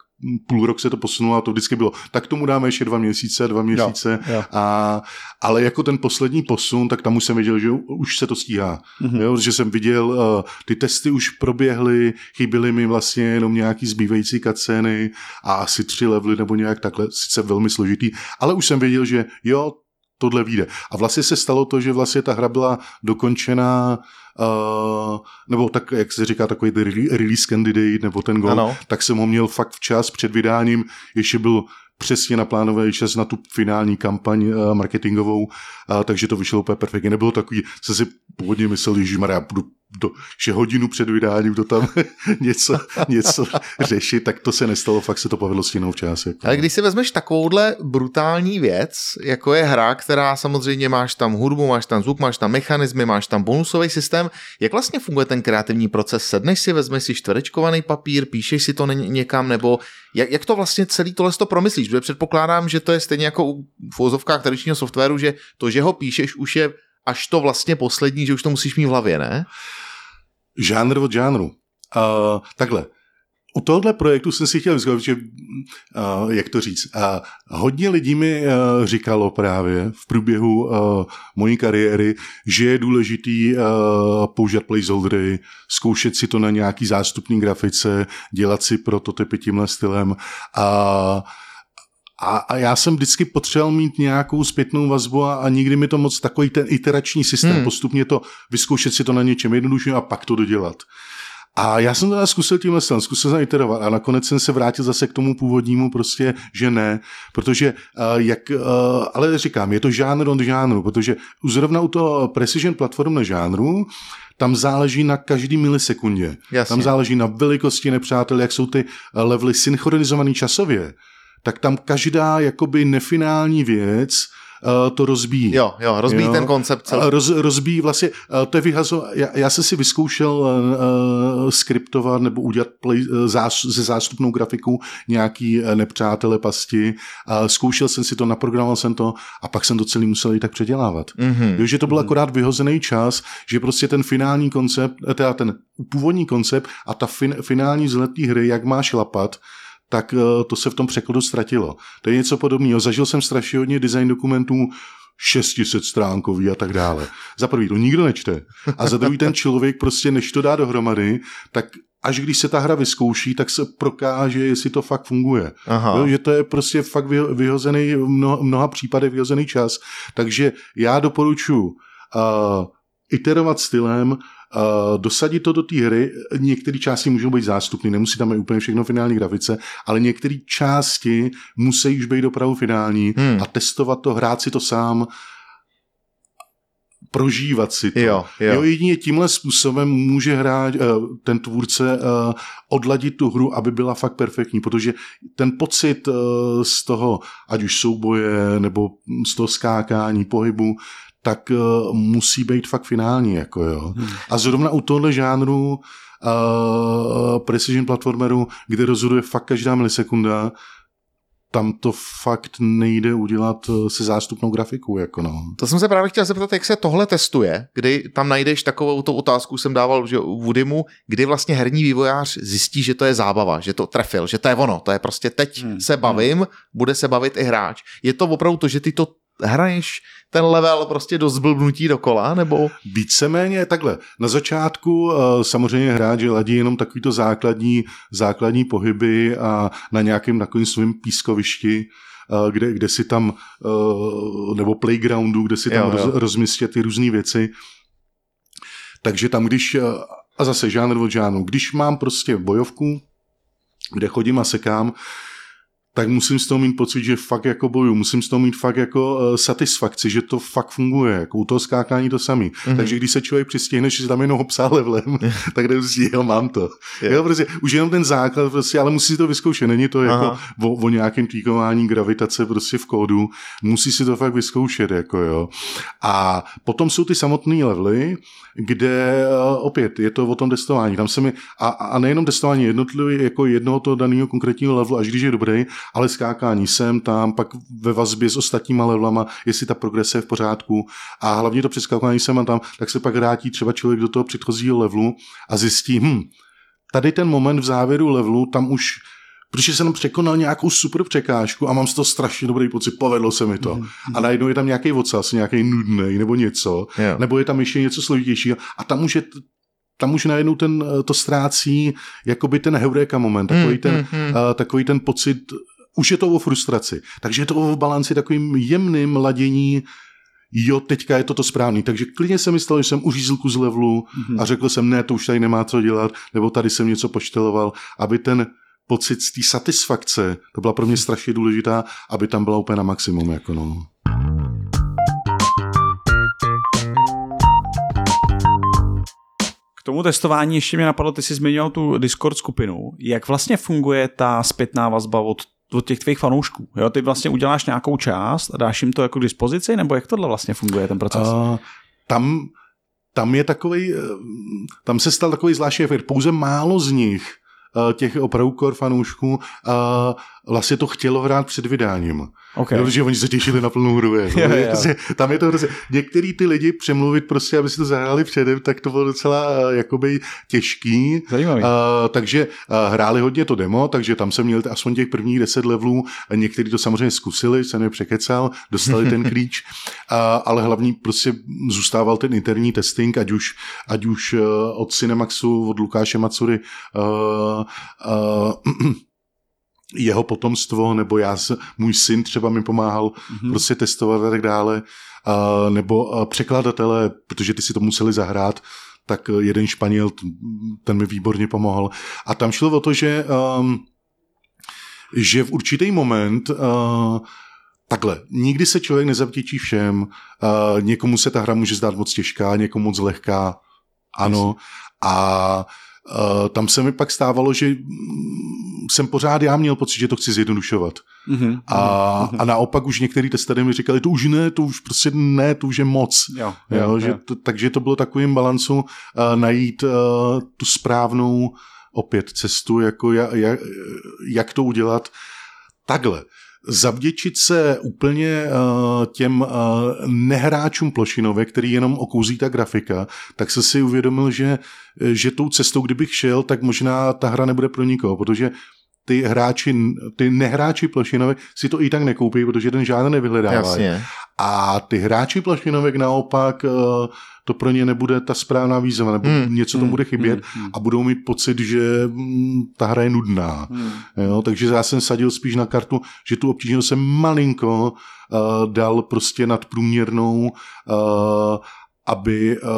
půl rok se to posunulo a to vždycky bylo, tak tomu dáme ještě dva měsíce, dva měsíce. Jo, jo. A, ale jako ten poslední posun, tak tam už jsem viděl, že už se to stíhá. Mm-hmm. Jo, že jsem viděl, uh, ty testy už proběhly, chyběly mi vlastně jenom nějaký zbývající kacény a asi tři levely nebo nějak takhle, sice velmi složitý, ale už jsem věděl, že jo, tohle vyjde. A vlastně se stalo to, že vlastně ta hra byla dokončená Uh, nebo tak, jak se říká, takový release candidate, nebo ten gol, ano. tak jsem ho měl fakt včas před vydáním, ještě byl přesně naplánovaný čas na tu finální kampaň uh, marketingovou, uh, takže to vyšlo úplně perfektně. Nebylo takový, co si původně myslel, že já budu do, že hodinu před vydáním to tam něco, něco řešit, tak to se nestalo, fakt se to povedlo stínou včas. Jako. Ale když si vezmeš takovouhle brutální věc, jako je hra, která samozřejmě máš tam hudbu, máš tam zvuk, máš tam mechanismy, máš tam bonusový systém, jak vlastně funguje ten kreativní proces? Sedneš si, vezmeš si čtverečkovaný papír, píšeš si to někam, nebo jak, jak to vlastně celý tohle to promyslíš? Protože předpokládám, že to je stejně jako u vozovkách tradičního softwaru, že to, že ho píšeš, už je až to vlastně poslední, že už to musíš mít v hlavě, ne? Žánr od žánru. Uh, takhle. u tohohle projektu jsem si chtěl vyzkoušet, že, uh, jak to říct, uh, hodně lidí mi uh, říkalo právě v průběhu uh, mojí kariéry, že je důležitý uh, používat placeholdery, zkoušet si to na nějaký zástupný grafice, dělat si prototypy tímhle stylem a a, a já jsem vždycky potřeboval mít nějakou zpětnou vazbu a, a nikdy mi to moc takový ten iterační systém, hmm. postupně to vyzkoušet si to na něčem jednodušším a pak to dodělat. A já jsem to zkusil tímhle stylem, zkusil jsem iterovat a nakonec jsem se vrátil zase k tomu původnímu prostě, že ne, protože uh, jak, uh, ale říkám, je to žánr od žánru, protože zrovna u toho precision platform žánru, tam záleží na každý milisekundě. Jasně. Tam záleží na velikosti nepřátel, jak jsou ty levely synchronizovaný časově. Tak tam každá jakoby nefinální věc uh, to rozbíjí. Jo, jo, rozbíjí Jo. ten koncept celý. Roz, rozbíjí vlastně, uh, to je vyhazo, já, já jsem si vyzkoušel uh, skriptovat nebo udělat play, zás, ze zástupnou grafiku nějaký nepřátele pasti, uh, zkoušel jsem si to, naprogramoval jsem to a pak jsem to celý musel i tak předělávat. Mhm. Jo, že to byl akorát vyhozený čas, že prostě ten finální koncept, eh, teda ten původní koncept a ta fin, finální vzletní hry, jak má šlapat, tak eh, to se v tom překladu ztratilo. To je něco podobného. Zažil jsem strašně hodně design dokumentů 600 stránkový a tak dále. Za prvý to nikdo nečte. A za druhý ten člověk prostě, než to dá dohromady, tak až když se ta hra vyzkouší, tak se prokáže, jestli to fakt funguje. Aha. Jo, že to je prostě fakt vyho- vyhozený, v mnoha, mnoha případech vyhozený čas. Takže já doporučuji uh, iterovat stylem, uh, dosadit to do té hry. Některé části můžou být zástupné, nemusí tam být úplně všechno finální grafice, ale některé části musí už být opravdu finální Hmm. a testovat to, hrát si to sám, prožívat si to. Jo, jo. jo jedině tímhle způsobem může hrát eh, ten tvůrce eh, odladit tu hru, aby byla fakt perfektní, protože ten pocit eh, z toho, ať už souboje, nebo z toho skákání, pohybu, tak eh, musí být fakt finální. Jako jo. A zrovna u tohle žánru uh, precision platformeru, kde rozhoduje fakt každá milisekunda, tam to fakt nejde udělat eh, se zástupnou grafikou. Jako no. To jsem se právě chtěl zeptat, jak se tohle testuje, kdy tam najdeš takovou tu otázku, jsem dával že u Woodymu, kdy vlastně herní vývojář zjistí, že to je zábava, že to trefil, že to je ono, to je prostě teď Hmm, se bavím, bude se bavit i hráč. Je to opravdu to, že ty to hraješ ten level prostě do zblbnutí dokola, nebo... Víceméně takhle. Na začátku eh, samozřejmě hráč je ladí jenom takovýto základní, základní pohyby a na nějakém takovým svém pískovišti, eh, kde, kde si tam, eh, nebo playgroundu, kde si tam Jo, jo. roz, rozmístět ty různé věci. Takže tam, když, a zase žánr od žánru, když mám prostě bojovku, kde chodím a sekám, tak musím z toho mít pocit, že fakt jako boju, musím z toho mít fakt jako uh, satisfakci, že to fakt funguje, jako u toho skákání to samý. Mhm. Mm-hmm. Takže když se člověk přistihne, že si tam jenom obsah levelem, tak nemusí, jo, mám to. Jo. Jo, prostě, už jenom ten základ, prostě, ale musí si to vyzkoušet, není to jako o, o, nějakém tweakování gravitace prostě v kódu, musí si to fakt vyzkoušet, jako jo. A potom jsou ty samotné levely, kde uh, opět je to o tom testování. Tam se mi, a, a nejenom testování jednotlivý, jako jednoho toho daného konkrétního levelu, až když je dobrý, ale skákání sem, tam, pak ve vazbě s ostatníma levelama, jestli ta progrese je v pořádku a hlavně to přeskakování sem a tam, tak se pak vrátí třeba člověk do toho předchozího levelu a zjistí, hm, tady ten moment v závěru levelu, tam už protože jsem překonal nějakou super překážku a mám z toho strašně dobrý pocit, povedlo se mi to. A najednou je tam nějaký ocas, nějaký nudný nebo něco, Jo. nebo je tam ještě něco složitějšího a tam už je tam už najednou ten, eh, to ztrácí jakoby ten heureka moment, takový, Hmm, ten, hmm, hmm. eh, takový ten pocit, už je to o frustraci. Takže je to o balanci takovým jemným ladění, jo, teďka je to to správný. Takže klidně jsem myslel, že jsem uřízl kus levelu a řekl jsem, ne, to už tady nemá co dělat, nebo tady jsem něco pošteloval, aby ten pocit z té satisfakce, to byla pro mě strašně důležitá, aby tam byla úplně na maximum. Jako no. K tomu testování ještě mě napadlo, ty jsi zmiňoval tu Discord skupinu. Jak vlastně funguje ta zpětná vazba od, od těch tvých fanoušků? Jo, ty vlastně uděláš nějakou část a dáš jim to jako k dispozici, nebo jak tohle vlastně funguje ten proces? A tam, tam je takový, tam se stal takový zvláštní efekt. Pouze málo z nich eh, těch opravdu core fanoušků, eh, vlastně to chtělo hrát před vydáním. Okay. Protože oni se těšili na plnou hru. Jo, jo. Prostě, tam je to hrozně. Některý ty lidi přemluvit prostě, aby si to zahráli předem, tak to bylo docela uh, jakoby těžký. Zajímavý. Uh, takže uh, hráli hodně to demo, takže tam jsem měl aspoň těch prvních deset levelů. Někteří to samozřejmě zkusili, jsem je překecal, dostali ten klíč, uh, ale hlavní prostě zůstával ten interní testing, ať už, ať už uh, od Cinemaxu, od Lukáše Macury, uh, uh, jeho potomstvo, nebo já, můj syn třeba mi pomáhal Mhm. prostě testovat a tak dále, uh, nebo uh, překladatelé, protože ty si to museli zahrát, tak uh, jeden Španěl, ten mi výborně pomohl. A tam šlo o to, že, um, že v určitý moment uh, Takhle, nikdy se člověk nezavděčí všem, uh, někomu se ta hra může zdát moc těžká, někomu moc lehká, ano, a tam se mi pak stávalo, že mm, jsem pořád já měl pocit, že to chci zjednodušovat. Mhm. A, a naopak už některý testery mi říkali, to už ne, to už prostě ne, to už je moc. Jo, Jo, jo, že jo. to, takže to bylo takovým balancu uh, najít uh, tu správnou opět cestu, jako jak, jak, jak to udělat. Takhle, zavděčit se úplně uh, těm uh, nehráčům plošinově, který jenom okouzí ta grafika, tak se si uvědomil, že, že tou cestou, kdybych šel, tak možná ta hra nebude pro nikoho, protože ty hráči, ty nehráči plošinově si to i tak nekoupí, protože ten žádný nevyhledávají. Jasně. A ty hráči plošinovek naopak, eh, to pro ně nebude ta správná výzva, nebo Hmm, něco tam hmm, bude chybět hmm, a budou mít pocit, že mm, ta hra je nudná. Hmm. Jo, takže já jsem sadil spíš na kartu, že tu obtížnost jsem malinko uh, dal prostě nadprůměrnou, uh, aby uh,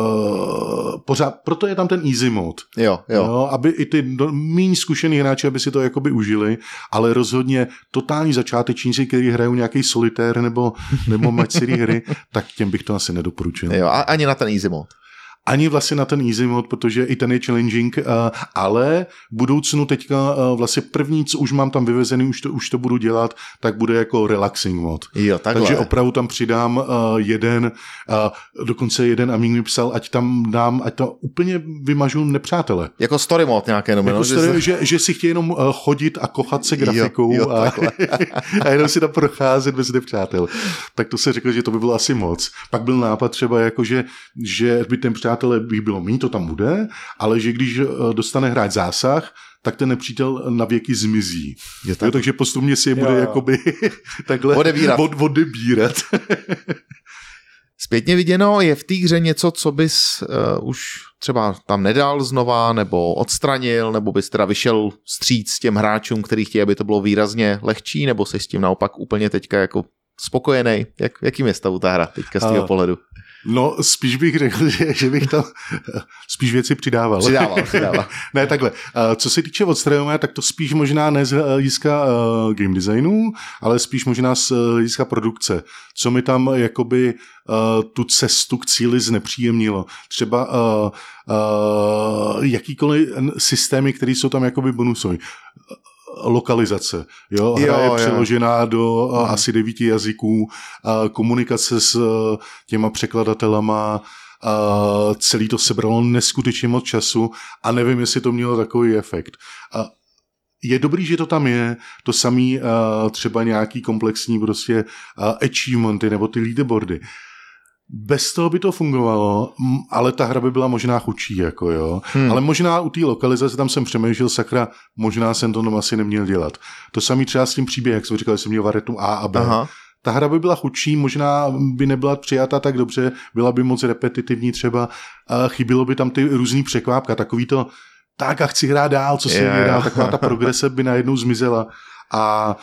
pořád, proto je tam ten easy mode, Jo, jo. Jo, aby i ty do- méně zkušený hráči, aby si to jakoby užili, ale rozhodně totální začátečníci, kteří hrajou nějaký solitér nebo, nebo match hry, tak těm bych to asi nedoporučil. jo. A ani na ten easy mode. Ani vlastně na ten easy mode, protože i ten je challenging, uh, ale v budoucnu teďka uh, vlastně první, co už mám tam vyvezený, už to, už to budu dělat, tak bude jako relaxing mod. Jo, takhle. Takže opravdu tam přidám uh, jeden, dokonce jeden Amík mi psal, ať tam dám, ať to úplně vymažu nepřátele. Jako story mode nějaké, no, Jako no, story, že, že, že si chtějí jenom chodit a kochat se grafikou jo, a, takhle. a jenom si tam procházet bez nepřátel. Tak to se řekl, že to by bylo asi moc. Pak byl nápad třeba jako, že, že by ten přátelé by bylo mít, to tam bude, ale že když uh, dostane hrát zásah, tak ten nepřítel na věky zmizí. Jo, Jo, takže postupně si je bude Jo, jo. jakoby takhle Odebírat. Od, odebírat. Zpětně viděno, je v té hře něco, co bys uh, už třeba tam nedal znova, nebo odstranil, nebo bys teda vyšel stříc těm hráčům, kteří chtějí, aby to bylo výrazně lehčí, nebo jsi s tím naopak úplně teďka jako spokojený? Jak, jakým je stavu ta hra teďka z tvého A- pohledu? No, spíš bych řekl, že, že bych tam spíš věci přidával. Přidával, přidával. ne, takhle. Eh, Co se týče odstraňování, tak to spíš možná ne z hlediska uh, game designu, ale spíš možná z hlediska produkce. Co mi tam jakoby tu cestu k cíli znepříjemnilo. Třeba uh, uh, jakýkoliv systémy, které jsou tam jakoby bonusové lokalizace. Jo, hra Jo, je jo. přeložená do uh, asi devíti jazyků, uh, komunikace s uh, těma překladatelama, uh, celý to sebralo neskutečně moc času a nevím, jestli to mělo takový efekt. Uh, je dobrý, že to tam je, to samý uh, třeba nějaký komplexní prostě uh, achievementy nebo ty leaderboardy. Bez toho by to fungovalo, ale ta hra by byla možná chudší, jako jo. Hmm. Ale možná u té lokalizace tam jsem přemýšlel, sakra, možná jsem to asi neměl dělat. To samý třeba s tím příběhem, jak jsem říkal, že jsem měl varetu A a B. Aha. Ta hra by byla chudší, možná by nebyla přijata tak dobře, byla by moc repetitivní třeba, chybilo by tam ty různý překvápka, takový to, tak a chci hrát dál, co se mi dá, taková ta progrese by najednou zmizela. A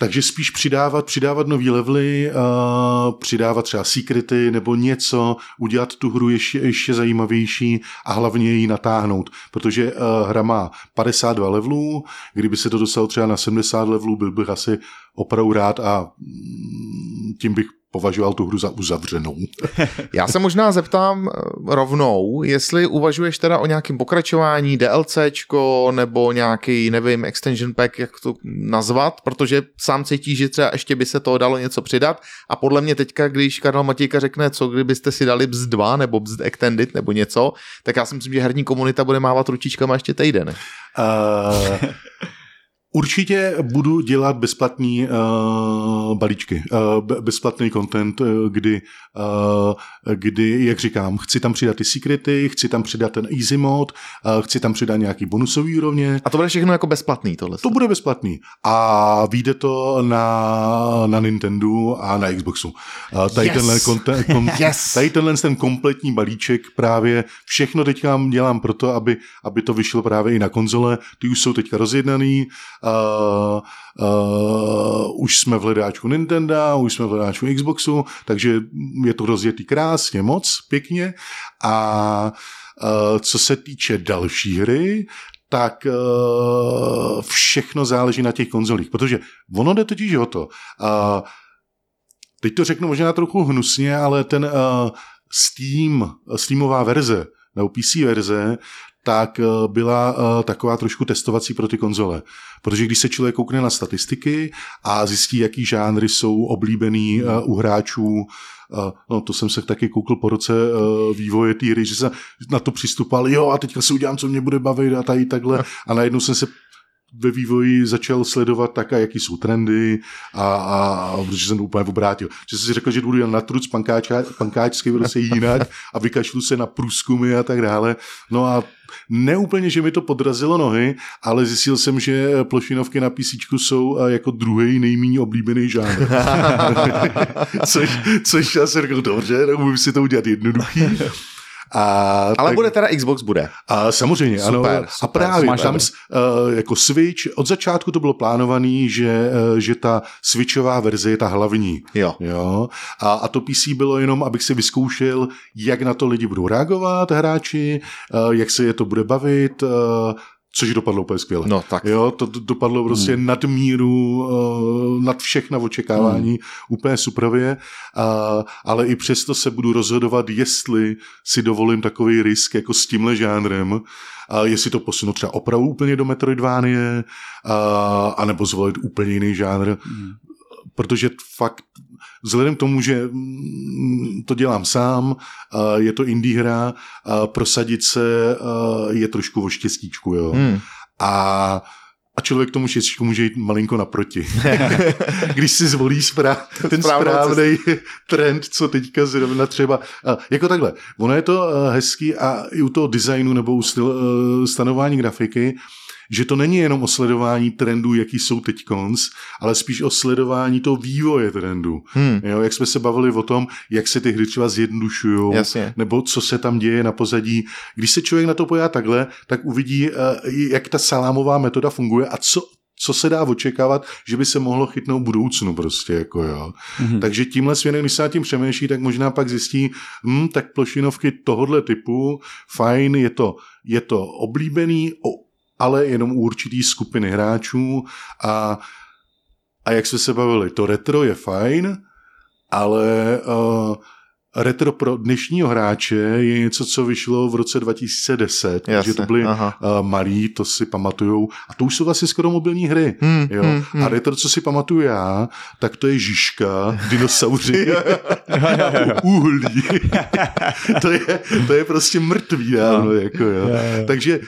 takže spíš přidávat, přidávat nový levely, uh, přidávat třeba secrety nebo něco, udělat tu hru ještě, ještě zajímavější a hlavně ji natáhnout, protože uh, hra má 52 levelů, kdyby se to dostalo třeba na 70 levelů, byl bych asi opravdu rád a mm, tím bych považoval tu hru za uzavřenou. Já se možná zeptám eh, rovnou, jestli uvažuješ teda o nějakém pokračování, DLCčko nebo nějaký, nevím, extension pack, jak to nazvat, protože sám cítíš, že třeba ještě by se toho dalo něco přidat a podle mě teďka, když Karel Matějka řekne, co kdybyste si dali Bzd 2 nebo Bzd Extended nebo něco, tak já si myslím, že herní komunita bude mávat ručičkama ještě týden. Uh, Určitě budu dělat bezplatný uh, balíčky, uh, be- bezplatný content, uh, kdy, uh, kdy, jak říkám, chci tam přidat ty secrety, chci tam přidat ten easy mod, uh, chci tam přidat nějaký bonusový úrovně. A to bude všechno jako bezplatný tohle. To bude bezplatný. A vyjde to na, na Nintendo a na Xboxu. Uh, tady, Yes. tenhle konte, kom, Yes. tady tenhle ten kompletní balíček právě všechno teďka dělám proto, aby, aby to vyšlo právě i na konzole. Ty už jsou teďka rozjednaný. Uh, uh, už jsme v hledáčku Nintendo, už jsme v hledáčku Xboxu, takže je to rozjetý krásně moc, pěkně. A uh, co se týče další hry, tak uh, všechno záleží na těch konzolích, protože ono jde totiž o to. Uh, teď to řeknu možná trochu hnusně, ale ten uh, Steam, Steamová verze, nebo PC verze, tak uh, byla uh, taková trošku testovací pro ty konzole. Protože když se člověk koukne na statistiky a zjistí, jaký žánry jsou oblíbený uh, u hráčů, no to jsem se taky koukl po roce vývoje té hry, že jsem na to přistupoval, jo a teďka si udělám, co mě bude bavit a tady takhle a najednou jsem se ve vývoji začal sledovat tak, a jaký jsou trendy a, a, a protože jsem to úplně obrátil. Že jsem si řekl, že budu jen na truc pankáča, pankáčský prostě jinak a vykašlu se na průzkumy a tak dále. No a neúplně, že mi to podrazilo nohy, ale zjistil jsem, že plošinovky na PC jsou jako druhý nejméně oblíbený žánr. což, což já jsem řekl, dobře, tak si to udělat jednoduchý. A Ale tak- bude teda Xbox, bude. a samozřejmě, Super, ano. super, a právě máš tam uh, jako Switch, od začátku to bylo plánovaný, že, uh, že ta Switchová verze je ta hlavní. Jo. Jo? A, a to PC bylo jenom, abych si vyzkoušel, jak na to lidi budou reagovat, hráči, uh, jak se je to bude bavit, uh, což dopadlo úplně skvěle. No tak. Jo, to dopadlo prostě hmm. nad míru, uh, nad všechna očekávání, hmm. úplně superově, uh, ale i přesto se budu rozhodovat, jestli si dovolím takový risk jako s tímhle žánrem, uh, jestli to posunu třeba opravdu úplně do Metroidvánie, uh, anebo zvolit úplně jiný žánr, hmm. protože fakt vzhledem k tomu, že mm, to dělám sám, je to indie hra, prosadit se je trošku o štěstíčku, jo. Hmm. A, a člověk tomu štěstíčku může jít malinko naproti. Když si zvolí správ, ten správný trend, co teďka zrovna třeba. Jako takhle, ono je to eh, hezký a i u toho designu nebo u styl, eh, stanování grafiky, že to není jenom o sledování trendů, jaký jsou teď konc, ale spíš o sledování toho vývoje trendů. Hmm. Jo, jak jsme se bavili o tom, jak se ty hry třeba zjednodušují, nebo co se tam děje na pozadí. Když se člověk na to pojá takhle, tak uvidí, eh, jak ta salámová metoda funguje a co, co se dá očekávat, že by se mohlo chytnout v budoucnu prostě, jako jo. Mhm. Takže tímhle směrem, když se nad tím přemýšlí, tak možná pak zjistí, hm, tak plošinovky tohodle typu, fajn, je to, je to oblíbený, o- ale jenom u určitý skupiny hráčů a, a jak jsme se bavili, to retro je fajn, ale uh, retro pro dnešního hráče je něco, co vyšlo v roce 2010, Jasně, že to byly aha. uh, malí, to si pamatujou, a to už jsou vlastně skoro mobilní hry. Hmm, Jo. hmm, hmm. A retro, co si pamatuju já, tak to je Žižka, dinosauři, uhlí. to, je, to je prostě mrtvý dávno. Jako, jo. Takže uh,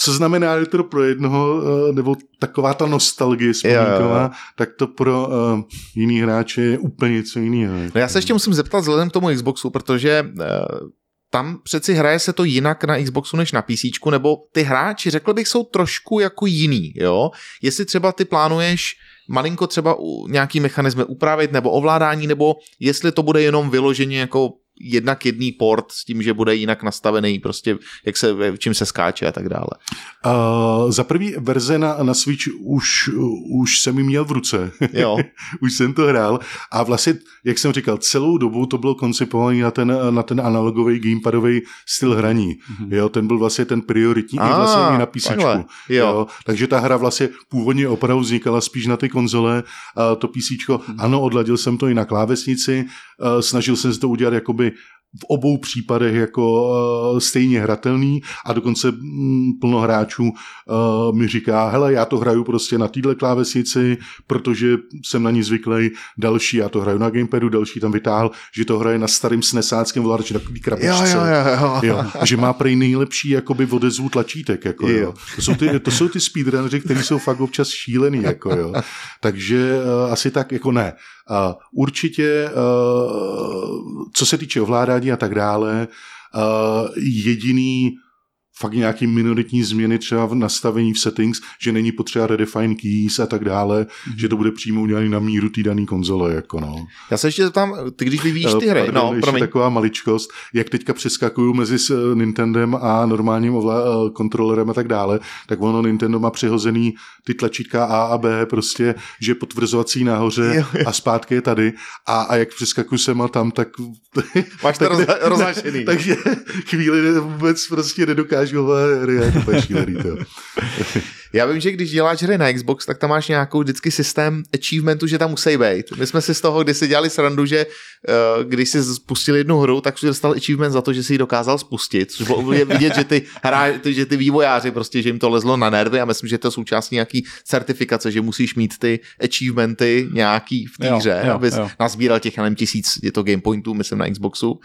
co znamená retro pro jednoho, uh, nebo taková ta nostalgie vzpomínková, Jo, jo. tak to pro uh, jiný hráče je úplně něco jiného. No já se ještě musím zeptat vzhledem k tomu Xboxu, protože uh, tam přeci hraje se to jinak na Xboxu než na PC, nebo ty hráči, řekl bych, jsou trošku jako jiný, jo? Jestli třeba ty plánuješ malinko třeba nějaký mechanismy upravit nebo ovládání, nebo jestli to bude jenom vyloženě jako jednak jedný port s tím, že bude jinak nastavený, prostě jak se, čím se skáče a tak dále. Uh, za první verze na, na Switch už, už jsem ji měl v ruce. Jo. už jsem to hrál a vlastně, jak jsem říkal, celou dobu to bylo koncipované na ten, na ten analogový gamepadový styl hraní. Mm-hmm. Jo, ten byl vlastně ten prioritní Ah, i vlastně i na PC. takhle, jo. takže ta hra vlastně původně opravdu vznikala spíš na ty konzole, a to PC. Mm-hmm. Ano, odladil jsem to i na klávesnici, uh, snažil jsem se to udělat jakoby v obou případech jako uh, stejně hratelný a dokonce mm, plno hráčů uh, mi říká, hele, já to hraju prostě na téhle klávesnici, protože jsem na ní zvyklý, další, já to hraju na gamepadu, další tam vytáhl, že to hraje na starým snesáckém ovladači, takový krabičce. Jo, jo, jo, jo. Jo, a že má prej nejlepší jakoby odezvu tlačítek. Jako, jo. Jo. To, jsou ty, to jsou ty speedrunneři, kteří jsou fakt občas šílený. Jako, jo. Takže uh, asi tak jako ne. Určitě, uh, co se týče ovládání a tak dále, uh, jediný fakt nějaký minoritní změny třeba v nastavení v settings, že není potřeba redefine keys a tak dále, mm-hmm. že to bude přímo udělané na míru té dané konzole. Jako no. Já se ještě zeptám, ty když vyvíjíš ty Eh, hry, pardon, no, ještě promiň. taková maličkost, jak teďka přeskakuju mezi s eh, Nintendem a normálním ovla- eh, kontrolerem a tak dále, tak ono Nintendo má přihozený ty tlačítka A a B, prostě, že potvrzovací nahoře Jo, jo. a zpátky je tady a, a jak přeskakuju sem a tam, tak... Máš to tak roz- rozhašený. takže chvíli vůbec prostě nedokážu ovládat hry, je to úplně šílený, to. Já vím, že když děláš hry na Xbox, tak tam máš nějakou vždycky systém achievementu, že tam musí být. My jsme si z toho kdysi dělali srandu, že uh, když jsi spustil jednu hru, tak jsi dostal achievement za to, že jsi ji dokázal spustit, což bylo úplně vidět, že ty, hra, že ty vývojáři prostě, že jim to lezlo na nervy a myslím, že to je součástí nějaký certifikace, že musíš mít ty achievementy nějaký v té hře, abys jo. nazbíral těch, nevím, tisíc, je to game pointů, myslím na Xboxu. Uh,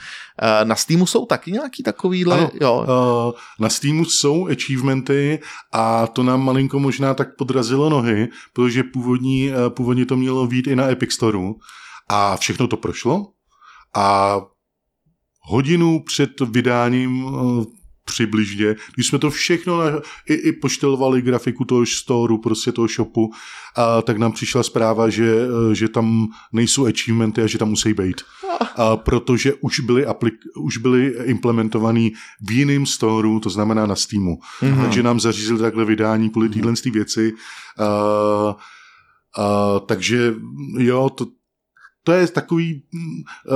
na Steamu jsou taky nějaký takovýhle, Ano, jo, Uh, na Steamu jsou achievementy a to nám malinko možná tak podrazilo nohy, protože původní, uh, původně to mělo být i na Epic Storeu a všechno to prošlo a hodinu před vydáním uh, přibližně, když jsme to všechno na, i, i poštelovali grafiku toho storu, prostě toho shopu, a tak nám přišla zpráva, že, eh, že tam nejsou achievementy a že tam musí být. A protože už byly, aplik, už byly implementovaný v jiném storu, to znamená na Steamu. Mhm. Takže nám zařízili takhle vydání kvůli téhle ty věci. Uh, uh, takže jo, to, to je takový,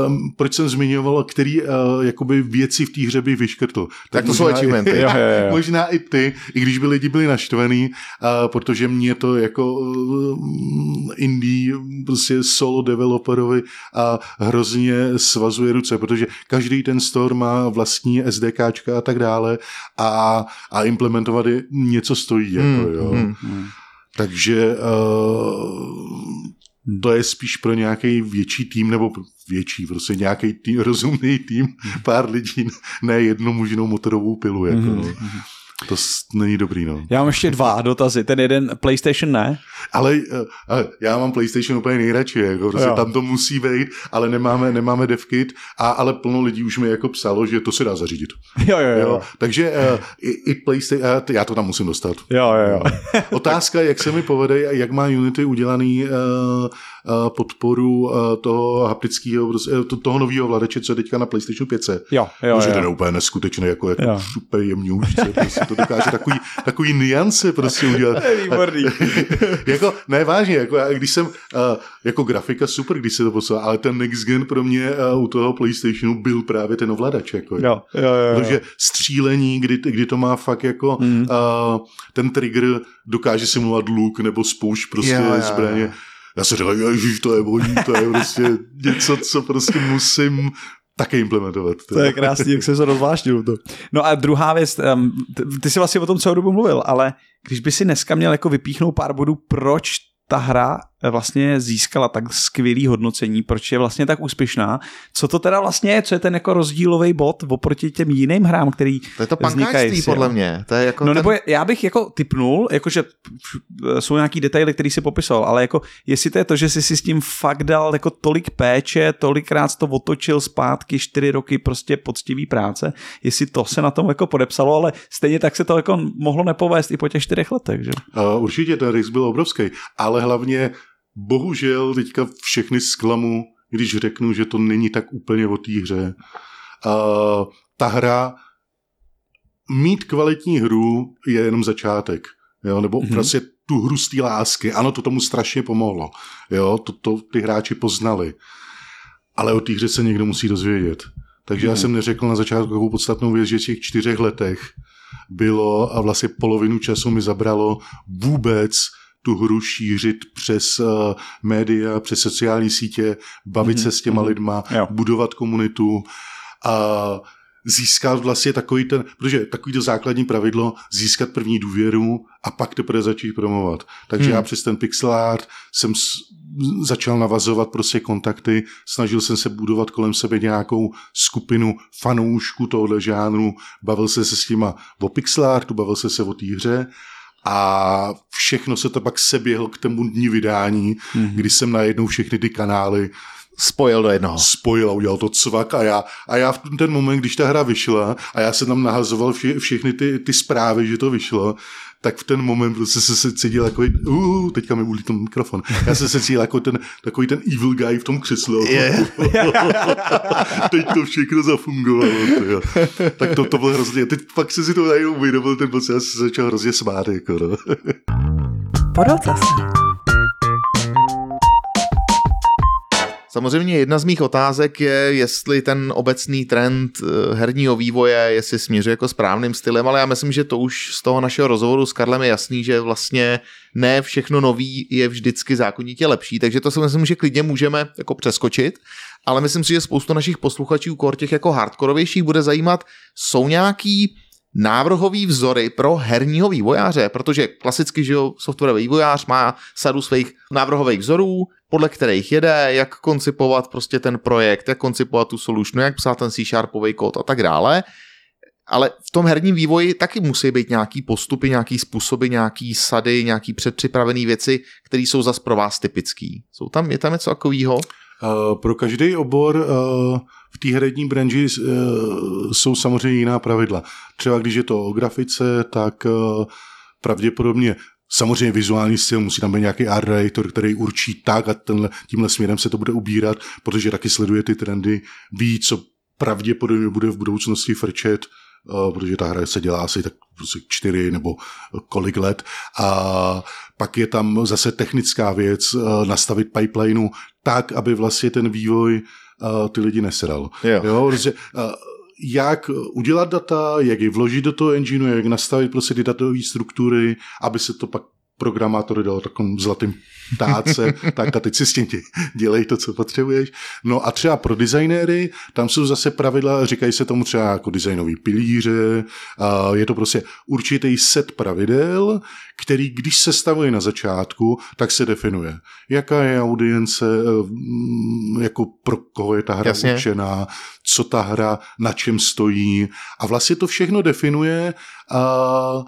um, proč jsem zmiňoval, který uh, jakoby věci v té hře bych vyškrtl. Tak to jsou i- achievementy. Jo, jo, jo. Možná i ty, i když by lidi byli naštvaný, uh, protože mě to jako uh, indie, prostě solo developerovi a hrozně svazuje ruce, protože každý ten store má vlastní SDKčka a tak dále a, a implementovat je něco stojí. Jako, Hmm, jo. hmm. Takže uh, to je spíš pro nějaký větší tým, nebo větší, prostě nějaký tým, rozumný tým, pár lidí, ne jednu možnou motorovou pilu. Jako, Mhm. no. To není dobrý, no. Já mám ještě dva dotazy. Ten jeden PlayStation ne. Ale, eh, ale já mám PlayStation úplně nejradši, jako, prostě Jo. tam to musí být, ale nemáme, nemáme devkit, a, ale plno lidí už mi jako psalo, že to se dá zařídit. Jo, jo, Jo. jo. Takže uh, i, i PlayStation, uh, já to tam musím dostat. Jo, jo, jo. Otázka, jak se mi povede jak má Unity udělaný uh, podporu uh, toho haptického, prostě, eh, to, toho nového vladače, co je teďka na PlayStation 5. Jo, jo, že ten je jo. úplně neskutečný, jako, jako Jo. super jemňoučce, prostě to dokáže takový, takový niance prostě udělat. Výborný. jako, ne, vážně, jako, když jsem, jako grafika super, když se to poslal, ale ten next gen pro mě u toho PlayStationu byl právě ten ovladač, jako, Jo, jo, jo. jo. Protože střílení, kdy, kdy to má fakt jako Mm. uh, ten trigger dokáže simulovat luk nebo spoušť prostě Jo, jo, zbraně. jo. Já se říkal, ježiš, to je bojí, to je prostě něco, co prostě musím také implementovat. To je krásný, jak se to rozvážnil to. No a druhá věc, ty, ty jsi vlastně o tom celou dobu mluvil, ale když by si dneska měl jako vypíchnout pár bodů, proč ta hra vlastně získala tak skvělý hodnocení, proč je vlastně tak úspěšná. Co to teda vlastně je, co je ten jako rozdílový bod oproti těm jiným hrám, který To je to vznikají pankáčství, podle mě. To je jako No ten... nebo já bych jako typnul, jakože jsou nějaký detaily, který si popisoval, ale jako jestli to je to, že jsi si s tím fakt dal jako tolik péče, tolikrát to otočil zpátky, čtyři roky prostě poctivý práce, jestli to se na tom jako podepsalo, ale stejně tak se to jako mohlo nepovést i po těch čtyřech letech, že? Uh, určitě ten risk byl obrovský, ale hlavně bohužel teďka všechny zklamu, když řeknu, že to není tak úplně o té hře. Uh, ta hra, mít kvalitní hru je jenom začátek. Jo? Nebo Mhm. mm-hmm. prostě tu hru z té lásky. Ano, to tomu strašně pomohlo. Jo? To, to ty hráči poznali. Ale o té hře se někdo musí dozvědět. Takže mm-hmm. já jsem neřekl na začátku takovou podstatnou věc, že v těch čtyřech letech bylo a vlastně polovinu času mi zabralo vůbec tu hru šířit přes uh, média, přes sociální sítě, bavit mm-hmm. se s těma lidma, Jo. budovat komunitu a získat vlastně takový ten, protože takový to základní pravidlo, získat první důvěru a pak teprve začít promovat. Takže hmm. já přes ten pixel art jsem s, začal navazovat prostě kontakty, snažil jsem se budovat kolem sebe nějakou skupinu fanoušků tohohle žánru, bavil jsem se s těma o pixel artu, bavil jsem se o té hře a všechno se to pak seběhl k tomu dní vydání, mm-hmm. kdy jsem najednou všechny ty kanály spojil do jednoho. Spojil a udělal to cvak a já, a já v ten moment, když ta hra vyšla a já jsem tam nahazoval vše, všechny ty, ty zprávy, že to vyšlo, tak v ten moment prostě se, se cítil jako, uh, teďka mi ulí ten mikrofon, já jsem se cítil jako ten, takový ten evil guy v tom křesle. Yeah. Teď to všechno zafungovalo. Tyjo. Tak to, to bylo hrozně. Teď pak se si to najednou uvědomil, ten byl já se začal hrozně smát. Jako, no. Samozřejmě jedna z mých otázek je, jestli ten obecný trend eh, herního vývoje, jestli směřuje jako správným stylem, ale já myslím, že to už z toho našeho rozhovoru s Karlem je jasný, že vlastně ne všechno nový je vždycky zákonitě lepší, takže to si myslím, že klidně můžeme jako přeskočit, ale myslím si, že spoustu našich posluchačů, kor těch jako hardkorovějších, bude zajímat, jsou nějaký návrhový vzory pro herního vývojáře, protože klasicky, že jo, softwarový vývojář má sadu svých návrhových vzorů, podle kterých jede, jak koncipovat prostě ten projekt, jak koncipovat tu solution, jak psát ten C-sharpový kód a tak dále. Ale v tom herním vývoji taky musí být nějaký postupy, nějaký způsoby, nějaký sady, nějaký předpřipravené věci, které jsou zas pro vás typický. Jsou tam, je tam něco takového? Uh, pro každý obor uh, v té herní branži uh, jsou samozřejmě jiná pravidla. Třeba když je to o grafice, tak pravděpodobně Samozřejmě vizuální styl, musí tam být nějaký art director, který určí tak a tenhle, tímhle směrem se to bude ubírat, protože taky sleduje ty trendy, ví, co pravděpodobně bude v budoucnosti frčet, uh, protože ta hra se dělá asi tak prostě čtyři nebo kolik let. A pak je tam zase technická věc, uh, nastavit pipelineu tak, aby vlastně ten vývoj ty lidi nesedal. Jo. Jo, protože, jak udělat data, jak je vložit do toho engineu, jak nastavit prostě ty datové struktury, aby se to pak programátory dalo takovým zlatým táce, tak a teď si s tím dělej to, co potřebuješ. No a třeba pro designéry, tam jsou zase pravidla, říkají se tomu třeba jako designový pilíře, a je to prostě určitý set pravidel, který když se stavuje na začátku, tak se definuje, jaká je audience, mm, jako pro koho je ta hra Jasně. určená, co ta hra, na čem stojí a vlastně to všechno definuje a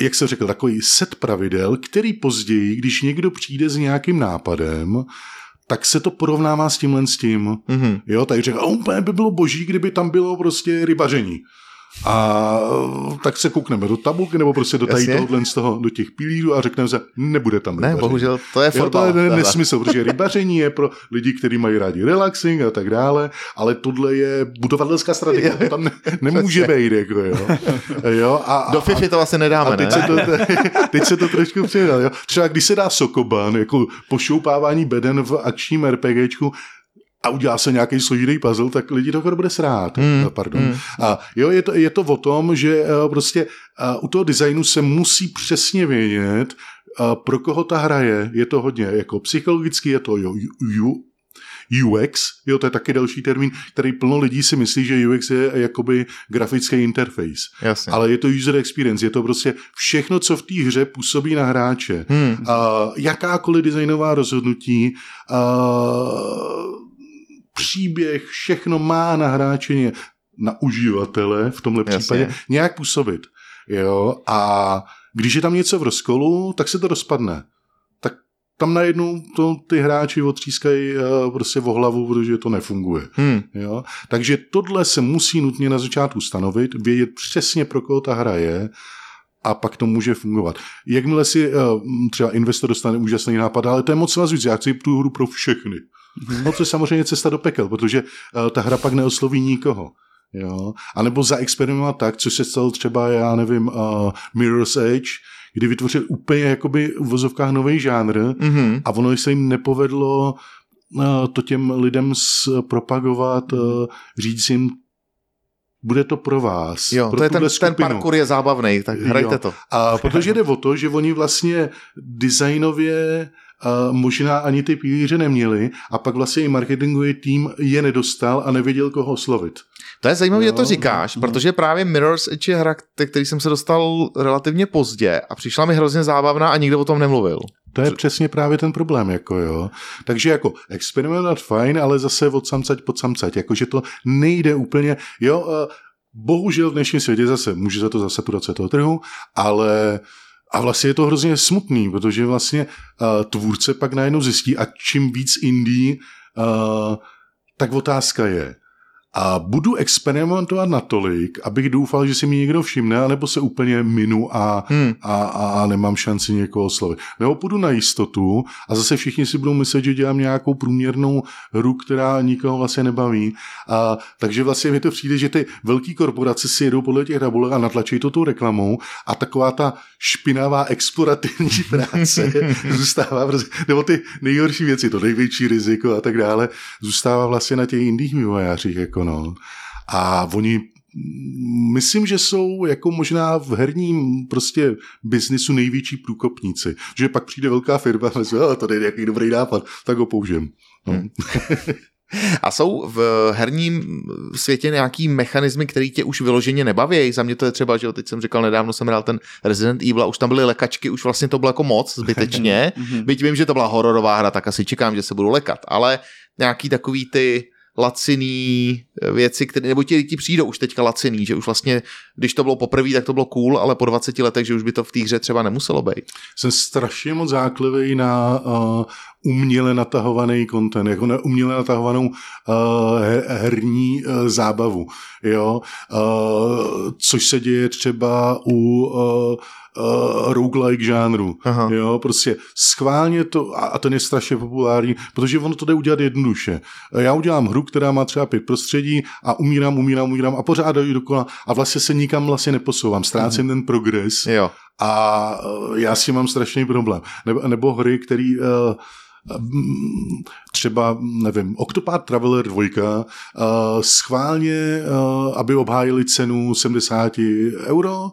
jak jsem řekl, takový set pravidel, který později, když někdo přijde s nějakým nápadem, tak se to porovnává s tímhle s tím. Mm-hmm. Jo, tak řekl, úplně by bylo boží, kdyby tam bylo prostě rybaření. A tak se koukneme do tabulky nebo prostě do tady tohohle z toho, do těch pilířů a řekneme se, nebude tam Ne, rybaření. bohužel, to je Jo, to fotbal. je nesmysl, protože rybaření je pro lidi, kteří mají rádi relaxing a tak dále, ale tohle je budovatelská strategie, to tam ne, nemůže být, jako jo. jo a, Do FIFA to asi nedáme, a teď, ne? se to, teď se to trošku přidal. Jo. Třeba když se dá Sokoban, jako pošoupávání beden v akčním RPGčku, a udělá se nějaký složitý puzzle, tak lidi to bude srát. Hmm, Pardon. hmm. A jo, je to, je to o tom, že eh, prostě eh, u toho designu se musí přesně vědět, eh, pro koho ta hra je. Je to hodně jako psychologicky, je to jo, ju, UX, jo, to je taky další termín, který plno lidí si myslí, že UX je jakoby grafický interface. Jasně. Ale je to user experience, je to prostě všechno, co v té hře působí na hráče. Hmm. A jakákoliv designová rozhodnutí, a příběh, všechno má na na uživatele v tomhle Jasně. případě nějak působit. Jo? A když je tam něco v rozkolu, tak se to rozpadne. Tak tam najednou to ty hráči otřískají eh, prostě o hlavu, protože to nefunguje. Hmm. Jo? Takže tohle se musí nutně na začátku stanovit, vědět přesně, pro koho ta hra je a pak to může fungovat. Jakmile si uh, třeba investor dostane úžasný nápad, ale to je moc vás víc, já chci tu hru pro všechny. No to je samozřejmě cesta do pekel, protože uh, ta hra pak neosloví nikoho. Jo? A nebo zaexperimentovat tak, co se stalo třeba, já nevím, uh, Mirror's Edge, kdy vytvořil úplně jakoby v vozovkách nový žánr Mm-hmm. a ono se jim nepovedlo uh, to těm lidem propagovat, uh, říct jim, bude to pro vás. Jo, pro to je ten, ten parkour je zábavný, tak hrajte Jo. to. A protože jde o to, že oni vlastně designově uh, možná ani ty pilíře neměli a pak vlastně i marketingový tým je nedostal a nevěděl, koho oslovit. To je zajímavé, že to říkáš, no. protože právě Mirror's Edge je hra, který jsem se dostal relativně pozdě a přišla mi hrozně zábavná a nikdo o tom nemluvil. To je přesně právě ten problém, jako jo. Takže jako experimentovat fajn, ale zase od samcať pod samcať, jakože to nejde úplně, jo, eh, bohužel v dnešním světě zase může za to za saturace toho trhu, ale a vlastně je to hrozně smutný, protože vlastně uh, tvůrce pak najednou zjistí a čím víc indie, uh, tak otázka je, a budu experimentovat natolik, abych doufal, že si mi někdo všimne, anebo se úplně minu a, Hmm. a, a nemám šanci někoho oslovit. Nebo půjdu na jistotu a zase všichni si budou myslet, že dělám nějakou průměrnou hru, která nikoho vlastně nebaví. A, takže vlastně mi to přijde, že ty velké korporace si jedou podle těch tabulek a natlačí to tou reklamou a taková ta špinavá explorativní práce zůstává, prostě- nebo ty nejhorší věci, to největší riziko a tak dále, zůstává vlastně na těch indích vývojářích. Jako no. A oni myslím, že jsou jako možná v herním prostě biznisu největší průkopníci. Že pak přijde velká firma a myslí, "Ah, to je nějaký dobrý nápad, tak ho použijem. No. Hmm. A jsou v herním světě nějaký mechanismy, které tě už vyloženě nebaví? Za mě to je třeba, že jo, teď jsem říkal, nedávno jsem hrál ten Resident Evil a už tam byly lekačky, už vlastně to bylo jako moc zbytečně. Byť vím, že to byla hororová hra, tak asi čekám, že se budu lekat, ale nějaký takový ty laciný věci, které, nebo ti lidi přijdou už teďka laciný, že už vlastně, když to bylo poprvé, tak to bylo cool, ale po 20 letech, že už by to v té hře třeba nemuselo být. Jsem strašně moc záklivý na uh, uměle natahovaný content, jako na uměle natahovanou uh, her, herní uh, zábavu, jo, uh, což se děje třeba u uh, uh, roguelike žánru, Aha. jo, prostě schválně to, a, a ten je strašně populární, protože ono to jde udělat jednoduše. Já udělám hru, která má třeba pět prostředí a umírám, umírám, umírám a pořád jdu dokola a vlastně se nikam vlastně neposouvám, ztrácím mm. ten progres Jo. a eh, já s tím mám strašný problém. Nebo, nebo hry, který uh, třeba, nevím, Octopath Traveler 2 uh, schválně, uh, aby obhájili cenu 70 euro,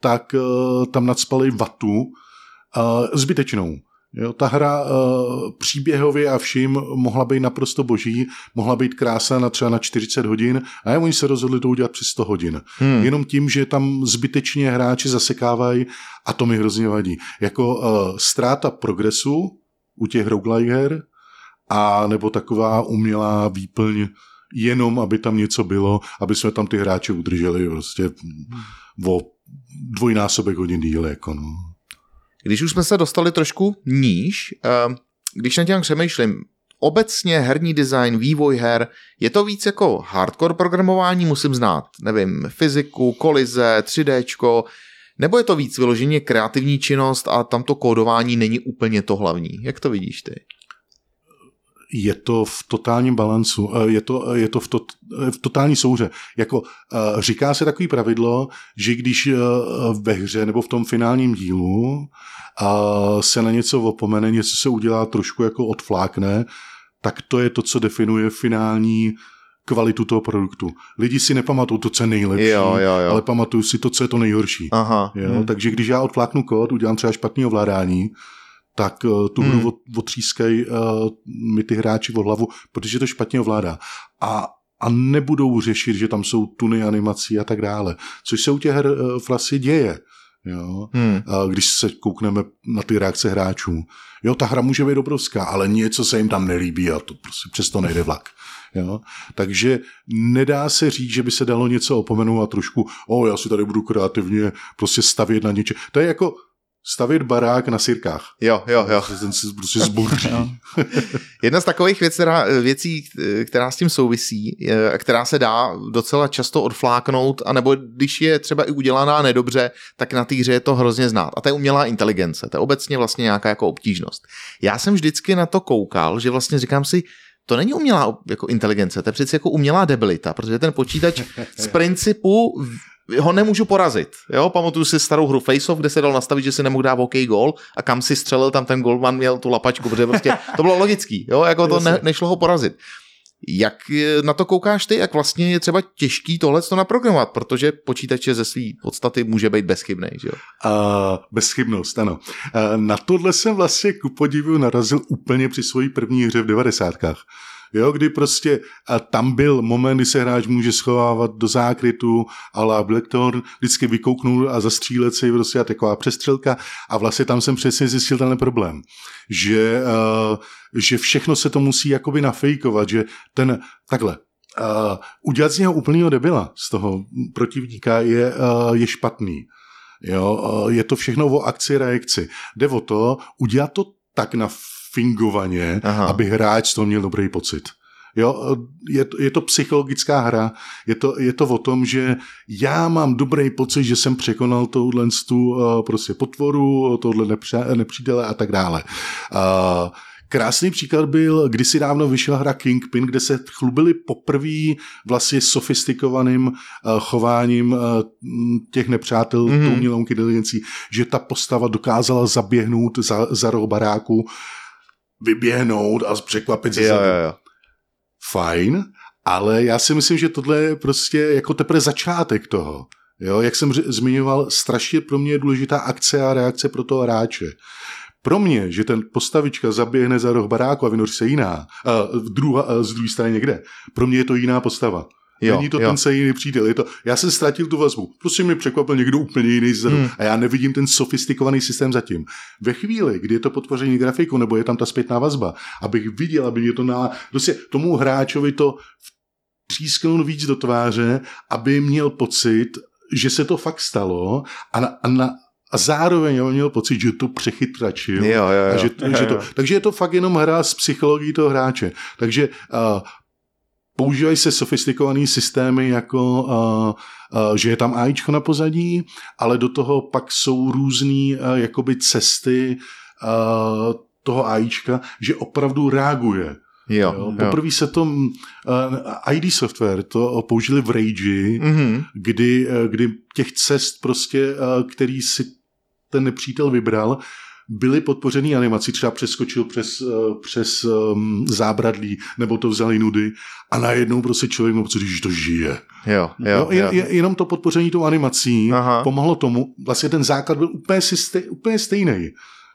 tak uh, tam nadspali vatu uh, zbytečnou. Jo, ta hra uh, příběhově a vším mohla být naprosto boží, mohla být krása na třeba na 40 hodin a oni se rozhodli to udělat přes 100 hodin. Hmm. Jenom tím, že tam zbytečně hráči zasekávají a to mi hrozně vadí. Jako uh, ztráta progresu u těch roguelike her a nebo taková umělá výplň jenom, aby tam něco bylo, aby jsme tam ty hráče udrželi prostě o dvojnásobek hodin díl. Jako no. Když už jsme se dostali trošku níž, eh, když na tím přemýšlím, obecně herní design, vývoj her, je to víc jako hardcore programování, musím znát, nevím, fyziku, kolize, 3Dčko, nebo je to víc vyloženě kreativní činnost a tam to kódování není úplně to hlavní? Jak to vidíš ty? Je to v totálním balancu, eh, je to, je to v, to, v totální souře. Jako eh, říká se takový pravidlo, že když eh, ve hře nebo v tom finálním dílu se na něco opomene, něco se udělá trošku jako odflákne, tak to je to, co definuje finální kvalitu toho produktu. Lidi si nepamatují to, co je nejlepší, Jo, jo, jo. ale pamatují si to, co je to nejhorší. Aha. Jo? hm. Takže když já odfláknu kód, udělám třeba špatný ovládání, tak uh, tu hru Hmm. otřískají uh, mi ty hráči od hlavu, protože to špatně ovládá. A, a nebudou řešit, že tam jsou tuny animací a tak dále. Což se u těch her uh, vlastně děje. Jo? Hmm. Když se koukneme na ty reakce hráčů. Jo, ta hra může být obrovská, ale něco se jim tam nelíbí a to prostě přesto nejde vlak. Jo? Takže nedá se říct, že by se dalo něco opomenout a trošku, o, já si tady budu kreativně prostě stavět na něče. To je jako stavět barák na sirkách. Jo, jo, jo. Ten se prostě zboří. Jedna z takových věc, která, věcí, která s tím souvisí, která se dá docela často odfláknout, anebo když je třeba i udělaná nedobře, tak na té hře je to hrozně znát. A to je umělá inteligence, to je obecně vlastně nějaká jako obtížnost. Já jsem vždycky na to koukal, že vlastně říkám si, to není umělá jako inteligence, to je přece jako umělá debilita, protože ten počítač z principu ho nemůžu porazit. Jo, pamatuju si starou hru Face Off, kde se dal nastavit, že si nemohl dát OK gol a kam si střelil, tam ten golman měl tu lapačku, protože prostě to bylo logický, jo, jako to ne, nešlo ho porazit. Jak na to koukáš ty, jak vlastně je třeba těžký tohle to naprogramovat, protože počítače ze své podstaty může být bezchybný, že jo? Uh, bezchybnost, ano. Uh, na tohle jsem vlastně ku podivu narazil úplně při své první hře v devadesátkách. Jo, kdy prostě a tam byl moment, kdy se hráč může schovávat do zákrytu, ale Blackthorn vždycky vykouknul a zastřílet se prostě a taková přestřelka a vlastně tam jsem přesně zjistil ten problém, že, uh, že všechno se to musí jakoby nafejkovat, že ten, takhle, uh, udělat z něho úplného debila, z toho protivníka je, uh, je špatný. Jo, je to všechno o akci reakci. Jde o to, udělat to tak na fingovaně, Aha. aby hráč toho měl dobrý pocit. Jo, je, to, je to psychologická hra, je to, je to o tom, že já mám dobrý pocit, že jsem překonal touhle tu uh, prostě potvoru, tohle nepře, nepřítele a tak dále. Uh, Krásný příklad byl, kdysi dávno vyšla hra Kingpin, kde se chlubili poprvé vlastně sofistikovaným uh, chováním těch nepřátel mm-hmm. tou umělou inteligencí, že ta postava dokázala zaběhnout za, za roh baráku, vyběhnout a překvapit se. Jo, jo, jo. Fajn, ale já si myslím, že tohle je prostě jako teprve začátek toho. Jo, jak jsem zmiňoval, strašně pro mě je důležitá akce a reakce pro toho hráče. Pro mě, že ten postavička zaběhne za roh baráku a vynoří se jiná, a druhá, a z druhé strany někde, pro mě je to jiná postava. Jo, Není to jo. ten se jiný přítel. Je to, já jsem ztratil tu vazbu. Prostě mi překvapil někdo úplně jiný zadu hmm. a já nevidím ten sofistikovaný systém zatím. Ve chvíli, kdy je to potvoření grafiku nebo je tam ta zpětná vazba, abych viděl, aby mě to na... Prostě tomu hráčovi to třísknout víc do tváře, aby měl pocit, že se to fakt stalo a, na, a, na, a zároveň on měl pocit, že to přechytračil. Jo, jo, jo. A že, jo, že to, jo. takže je to fakt jenom hra s psychologií toho hráče. Takže uh, používají se sofistikované systémy, jako uh, uh, že je tam AIčko na pozadí, ale do toho pak jsou různé uh, jakoby cesty uh, toho AIčka, že opravdu reaguje. Jo, jo. Poprvé se to uh, ID software to použili v Rage, mm-hmm. kdy, kdy těch cest prostě, uh, který si ten nepřítel vybral, byly podpořený animací, třeba přeskočil přes, přes um, zábradlí, nebo to vzali nudy a najednou prostě člověk má pocit, že to žije. Jo, jo, jo, jo. Jenom to podpoření tou animací Aha. pomohlo tomu, vlastně ten základ byl úplně, stej, úplně stejný.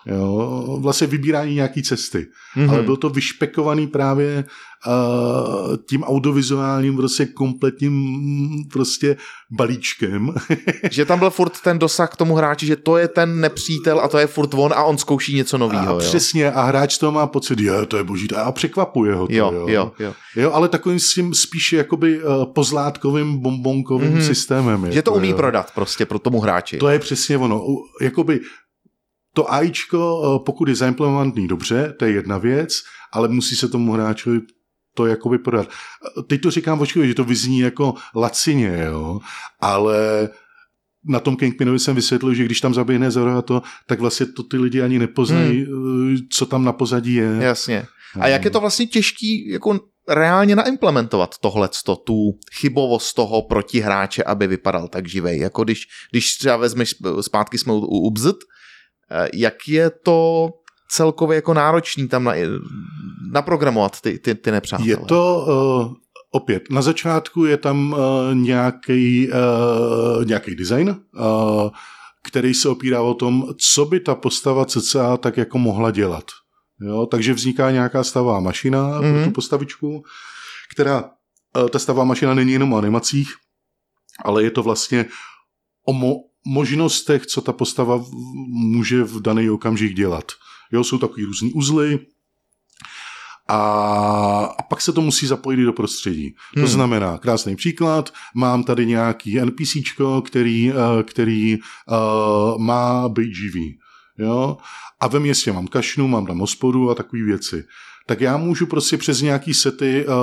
Jo, vlastně vybírání nějaký cesty. Mm-hmm. Ale byl to vyšpekovaný právě uh, tím audiovizuálním prostě kompletním prostě balíčkem. že tam byl furt ten dosah k tomu hráči, že to je ten nepřítel a to je furt on a on zkouší něco nového. Přesně a hráč to má pocit, je, to je boží, a překvapuje ho to. Jo, jo. jo, jo. jo ale takovým s tím spíše jakoby uh, pozlátkovým bombonkovým mm-hmm. systémem. Že to umí jo. prodat prostě pro tomu hráči. To je přesně ono. Jakoby to AIčko, pokud je zaimplementovaný dobře, to je jedna věc, ale musí se tomu hráčovi to jakoby prodat. Teď to říkám očkově, že to vyzní jako lacině, jo, ale na tom Kingpinovi jsem vysvětlil, že když tam zaběhne Zoro a to, tak vlastně to ty lidi ani nepoznají, hmm. co tam na pozadí je. Jasně. A jak je to vlastně těžký jako reálně naimplementovat tohleto, tu chybovost toho protihráče, aby vypadal tak živej. Jako když, když třeba vezmeš, zpátky jsme u, u jak je to celkově jako náročný tam na, naprogramovat ty, ty, ty nepřátelé? Je to uh, opět, na začátku je tam uh, nějaký, uh, nějaký design, uh, který se opírá o tom, co by ta postava CCA tak jako mohla dělat. Jo? Takže vzniká nějaká stavá mašina mm-hmm. pro tu mhm. postavičku, která, uh, ta stavá mašina není jenom o animacích, ale je to vlastně o, mo, možnostech, co ta postava může v daný okamžik dělat. Jo, jsou takový různý uzly, a, a pak se to musí zapojit do prostředí. Hmm. To znamená, krásný příklad, mám tady nějaký NPCčko, který, eh, který uh, má být živý. Jo? A ve městě mám kašnu, mám tam hospodu a takové věci tak já můžu prostě přes nějaký sety uh,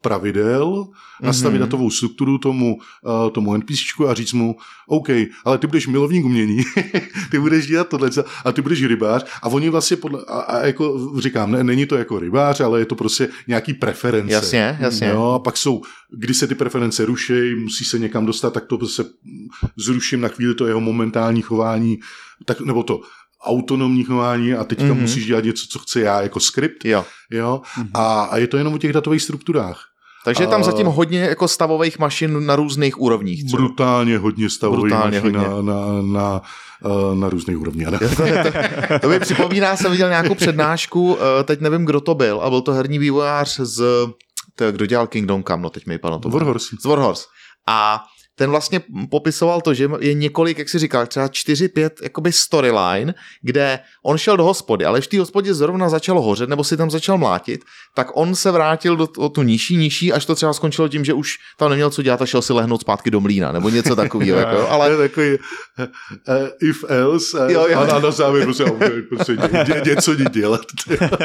pravidel mm-hmm. nastavit datovou strukturu tomu, uh, tomu NPCčku a říct mu, OK, ale ty budeš milovník umění, ty budeš dělat tohle a ty budeš rybář a oni vlastně podle, a, a jako říkám, ne, není to jako rybář, ale je to prostě nějaký preference. Jasně, jasně. Jo, a pak jsou, když se ty preference ruší, musí se někam dostat, tak to se zruším na chvíli to jeho momentální chování, tak, nebo to autonomní chování a teďka Mhm. mm-hmm. musíš dělat něco, co chci já jako skript, Jo. jo, a, a je to jenom o těch datových strukturách. Takže je tam zatím hodně jako stavových mašin na různých úrovních. třeba. Brutálně hodně stavových Brutálně mašin hodně. na, na, na, eh, na různých úrovních. ano. To mi připomíná, jsem viděl nějakou přednášku, eh, teď nevím, kdo to byl, a byl to herní vývojář z, to, kdo dělal Kingdom Come, no teď mi vypadlo to. Warhorse. Z Warhorse. A ten vlastně popisoval to, že je několik, jak si říkal, třeba čtyři, pět jakoby storyline, kde on šel do hospody, ale v té hospodě zrovna začalo hořet, nebo si tam začal mlátit, tak on se vrátil do o tu nižší, nižší, až to třeba skončilo tím, že už tam neměl co dělat a šel si lehnout zpátky do mlína, nebo něco takového. jako. Ale je takový uh, if else uh, Jo, jo. a na závěr prostě, prostě dě, dě, něco dělat.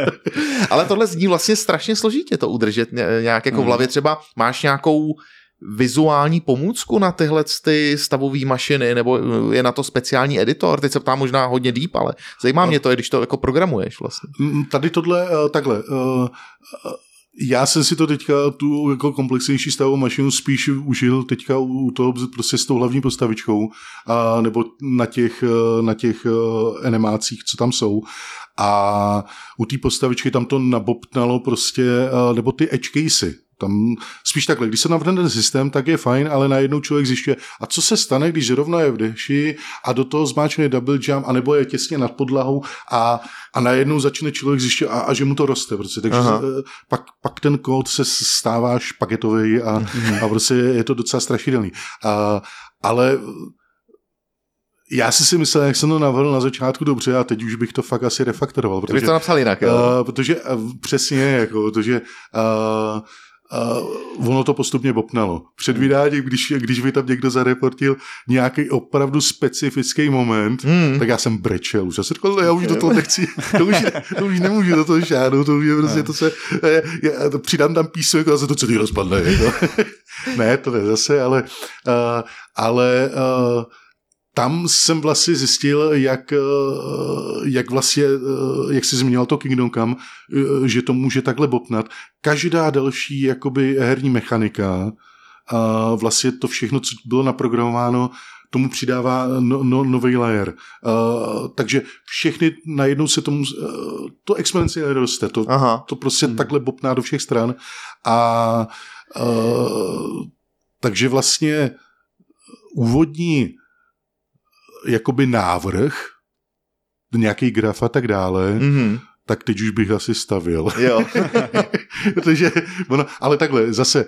Ale tohle zní vlastně strašně složitě to udržet ně- nějak jako v hlavě. Třeba máš nějakou vizuální pomůcku na tyhle ty stavové mašiny, nebo je na to speciální editor? Teď se ptám možná hodně deep, ale zajímá mě to, když to jako programuješ vlastně. Tady tohle, eh, takhle, eh, eh, já jsem si to teďka, tu jako komplexnější stavovou mašinu spíš užil teďka u toho prostě s tou hlavní postavičkou, a, nebo na těch, eh, na těch eh, animácích, co tam jsou. A u té postavičky tam to nabobtnalo prostě, eh, nebo ty edge casey, tam spíš takhle, když se navrhne ten systém, tak je fajn, ale najednou člověk zjišťuje, a co se stane, když zrovna je v deši a do toho zmáčkne double jump, anebo je těsně nad podlahou a, a najednou začne člověk zjišťovat, a, a že mu to roste. Prostě. Takže Aha. eh, pak, pak ten kód se stává špagetový a, a prostě je to docela strašidelný. A, ale já si si myslel, jak jsem to navrhl na začátku dobře a teď už bych to fakt asi refaktoroval, Ty bys protože, to napsal jinak, jo? uh, protože uh, přesně, jako, protože uh, Uh, ono to postupně bopnalo. Před vydáním, když, když by tam někdo zareportil nějaký opravdu specifický moment, Hmm. tak já jsem brečel už. Já jsem říkal, "Ne, já už do toho nechci, to už, to už nemůžu do toho šáhnout, to už je prostě to se, já, to přidám tam písmek a se to celý rozpadne. Jako. ne, to ne zase, ale, uh, ale uh, tam jsem vlastně zjistil, jak, eh, jak vlastně, eh, jak jsi zmínil to Kingdom Come, eh, že to může takhle bopnat. Každá další jakoby herní mechanika, a vlastně to všechno, co bylo naprogramováno, tomu přidává no, no, nový layer. Uh, takže všechny najednou se tomu, uh, to exponenciálně roste, to, Aha. to prostě hmm. takhle bopná do všech stran a uh, takže vlastně úvodní jakoby návrh, nějaký graf a tak dále, hmm. Mhm. tak teď už bych asi stavil. Jo. Protože, ono, ale takhle, zase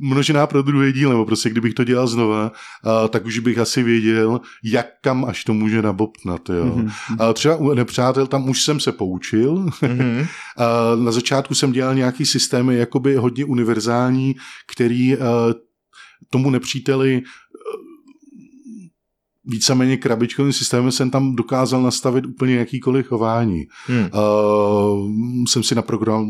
množená pro druhý díl, nebo prostě kdybych to dělal znova, a, tak už bych asi věděl, jak kam až to může nabopnat. Jo. Mhm. A třeba u nepřátel tam už jsem se poučil. Mhm. A na začátku jsem dělal nějaký systémy jakoby hodně univerzální, který a, tomu nepříteli víceméně krabičkovým systémem jsem tam dokázal nastavit úplně jakýkoliv chování. Hmm. Uh, jsem si naprogramoval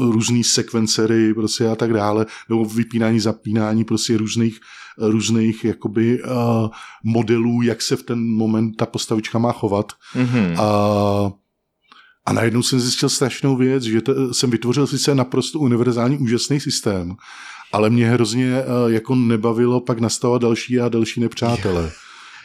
různý sekvencery prostě a tak dále, nebo vypínání, zapínání prostě různých, různých jakoby uh, modelů, jak se v ten moment ta postavička má chovat. Mhm. A, a najednou jsem zjistil strašnou věc, že to, jsem vytvořil sice naprosto univerzální úžasný systém, ale mě hrozně uh, jako nebavilo pak nastavovat další a další nepřátele.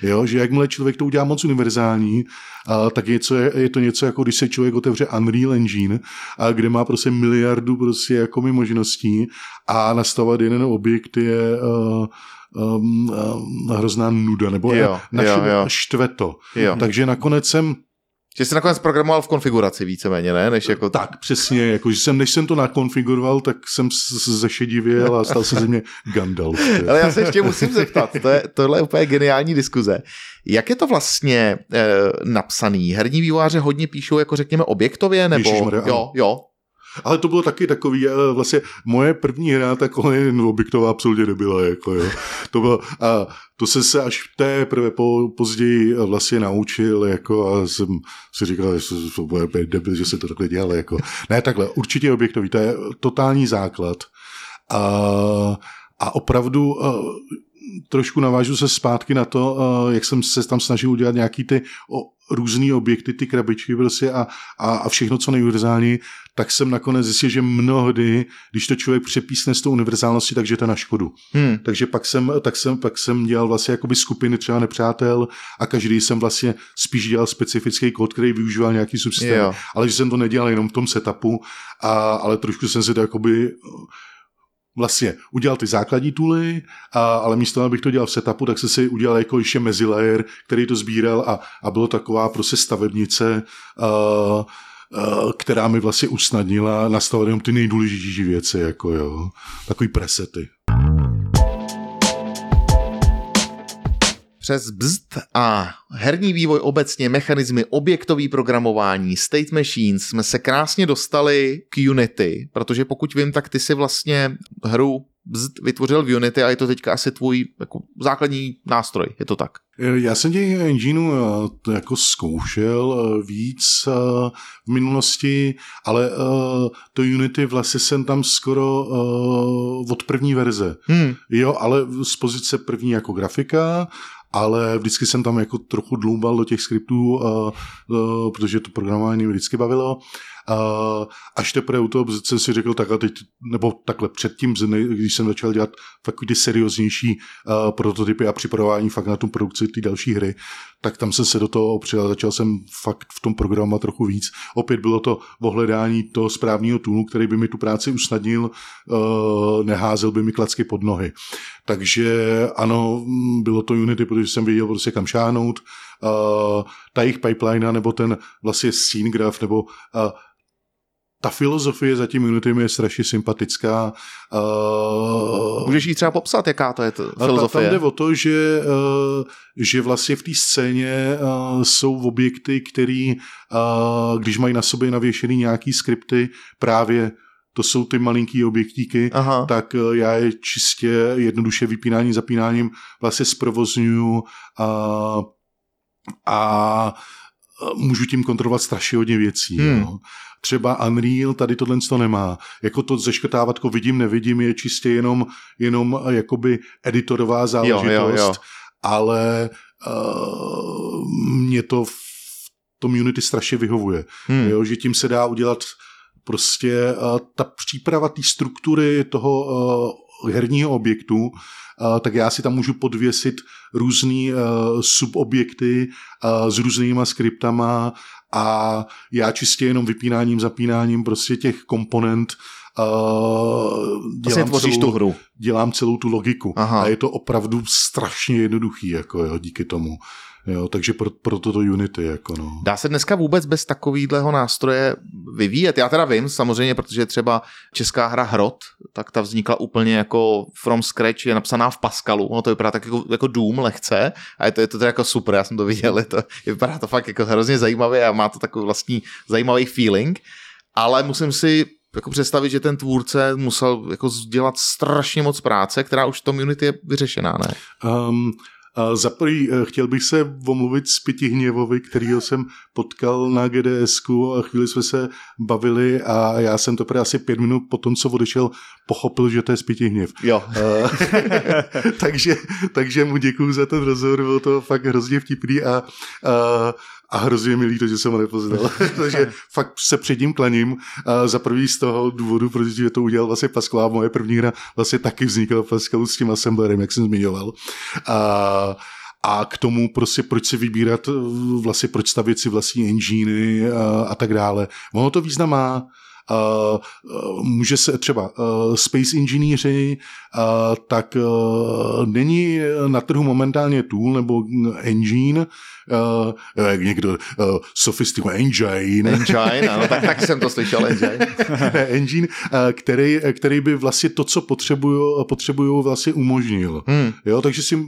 Jo, že jakmile člověk to udělá moc univerzální, a, tak je, co je, je, to něco jako když se člověk otevře Unreal Engine, a, kde má prostě miliardu prostě jako možností a nastavovat jeden objekt je uh, um, um, hrozná nuda, nebo Jo, naši, jo, jo. štve to. Jo. Takže nakonec jsem Že jsi nakonec programoval v konfiguraci víceméně, ne? Než jako... tak přesně, jako, že jsem, než jsem to nakonfiguroval, tak jsem zešedivěl a stal se ze mě Gandalf. Ale já se ještě musím zeptat, to je, tohle je úplně geniální diskuze. Jak je to vlastně e, napsaný? Herní vývojáře hodně píšou, jako řekněme, objektově, nebo... Ježišmarja, jo, jo. Ale to bylo taky takový, eh, vlastně moje první hra takhle objektová absolutně nebyla, jako jo. To bylo, a to se se až teprve po, později vlastně naučil, jako a jsem si říkal, že to bude debil, že se to takhle dělalo, jako. Ne, takhle, určitě objektový, to je totální základ. A, a opravdu a, trošku navážu se zpátky na to, uh, jak jsem se tam snažil udělat nějaký ty o, různý objekty, ty krabičky prostě a, a, a všechno, co nejuniverzální, tak jsem nakonec zjistil, že mnohdy, když to člověk přepísne s tou univerzálností, takže to je na škodu. Hmm. Takže pak jsem, tak jsem, pak jsem dělal vlastně jakoby skupiny třeba nepřátel a každý jsem vlastně spíš dělal specifický kód, který využíval nějaký subsystém. Ale že jsem to nedělal jenom v tom setupu, a, ale trošku jsem si to jakoby vlastně udělal ty základní tooly, a, ale místo abych to dělal v setupu, tak jsem si udělal jako ještě mezilayer, který to sbíral a, a bylo taková prostě stavebnice, a, která mi vlastně usnadnila nastavovat jenom ty nejdůležitější věci, jako jo, takový presety. Přes bzd a herní vývoj obecně, mechanismy, objektový programování, state machines jsme se krásně dostali k Unity, protože pokud vím, tak ty si vlastně hru bzd vytvořil v Unity a je to teďka asi tvůj jako základní nástroj, je to tak? Já jsem těch engineů eh, jako zkoušel eh, víc v minulosti, ale to Unity vlastně jsem tam skoro od první verze. Hmm. Jo, ale z pozice první jako grafika ale vždycky jsem tam jako trochu dloubal do těch skriptů, uh, uh, protože to programování vždycky bavilo. Uh, až teprve u toho jsem si řekl takhle teď, nebo takhle předtím, když jsem začal dělat takový ty serióznější uh, prototypy a připravování fakt na tu produkci ty další hry, tak tam jsem se do toho opřel a začal jsem fakt v tom programovat trochu víc. Opět bylo to ohledání toho správného toolu, který by mi tu práci usnadnil, uh, neházel by mi klacky pod nohy. Takže ano, bylo to Unity, protože jsem věděl prostě kam šáhnout. Uh, ta jejich pipeline, nebo ten vlastně scene graph, nebo uh, ta filozofie za tím Unity je strašně sympatická. Uh, Můžeš jí třeba popsat, jaká to je to filozofie? Tam jde o to, že, uh, že vlastně v té scéně uh, jsou objekty, který, uh, když mají na sobě navěšený nějaký skripty, právě to jsou ty malinký objektíky, Aha. tak já je čistě jednoduše vypínáním, zapínáním vlastně zprovozňuju a, a můžu tím kontrolovat strašně hodně věcí. Hmm. Jo třeba Unreal tady tohle to nemá. Jako to zeškrtávatko vidím, nevidím, je čistě jenom, jenom jakoby editorová záležitost, jo, jo, jo. ale uh, mě to v tom Unity strašně vyhovuje. Hmm. Jo, že tím se dá udělat prostě uh, ta příprava té struktury toho uh, herního objektu, uh, tak já si tam můžu podvěsit různý uh, subobjekty uh, s různýma skriptama a já čistě jenom vypínáním, zapínáním prostě těch komponent Uh, dělám, vlastně celou, tu hru. dělám celou tu logiku. Aha. A je to opravdu strašně jednoduchý, jako jo, díky tomu. Jo, takže pro, proto to Unity. Jako no. Dá se dneska vůbec bez takovýhleho nástroje vyvíjet? Já teda vím, samozřejmě, protože třeba česká hra Hrot, tak ta vznikla úplně jako from scratch, je napsaná v Pascalu, ono to vypadá tak jako, jako Doom lehce a je to, je to teda jako super, já jsem to viděl, je to, vypadá to fakt jako hrozně zajímavě a má to takový vlastní zajímavý feeling, ale musím si jako představit, že ten tvůrce musel jako dělat strašně moc práce, která už v tom Unity je vyřešená, ne? Um, za prvý eh, chtěl bych se omluvit s Piti Hněvovi, kterýho jsem potkal na gds a chvíli jsme se bavili a já jsem to asi pět minut po tom, co odešel, pochopil, že to je Piti Hněv. Jo. Eh, takže, takže mu děkuju za ten rozhovor, bylo to fakt hrozně vtipný a, a a hrozně mi líto, že jsem ho nepoznal. Takže fakt se před ním klaním. A za prvý z toho důvodu, protože to udělal vlastně Pascal a moje první hra vlastně taky vznikla Pascalu s tím assemblerem, jak jsem zmiňoval. A, a k tomu prostě proč si vybírat, vlastně proč stavět si vlastní enginey a, a tak dále. Ono to význam má, může se třeba uh, space inženýři, uh, tak není na trhu momentálně tool nebo engine, jak někdo sofistikovaný engine. Engine, ano, tak, tak jsem to slyšel, engine. engine, který, který by vlastně to, co potřebují, potřebují vlastně umožnil. Hmm. Jo, takže si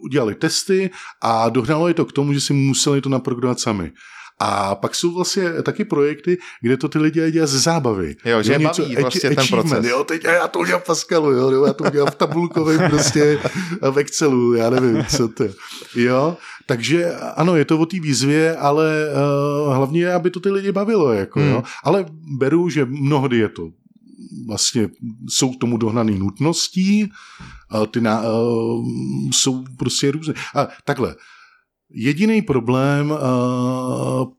udělali testy a dohnalo je to k tomu, že si museli to naprogramovat sami. A pak jsou vlastně taky projekty, kde to ty lidi dělají ze zábavy. Jo, že jo, něco, baví vlastně ten proces. Jo, teď já to udělám v Pascalu, jo, já to udělám v tabulkovém prostě v Excelu, já nevím, co to Jo, takže ano, je to o té výzvě, ale uh, hlavně, aby to ty lidi bavilo, jako, hmm. jo. Ale beru, že mnohdy je to vlastně jsou k tomu dohnaný nutností, ty na, uh, jsou prostě různé. A takhle, Jediný problém, uh,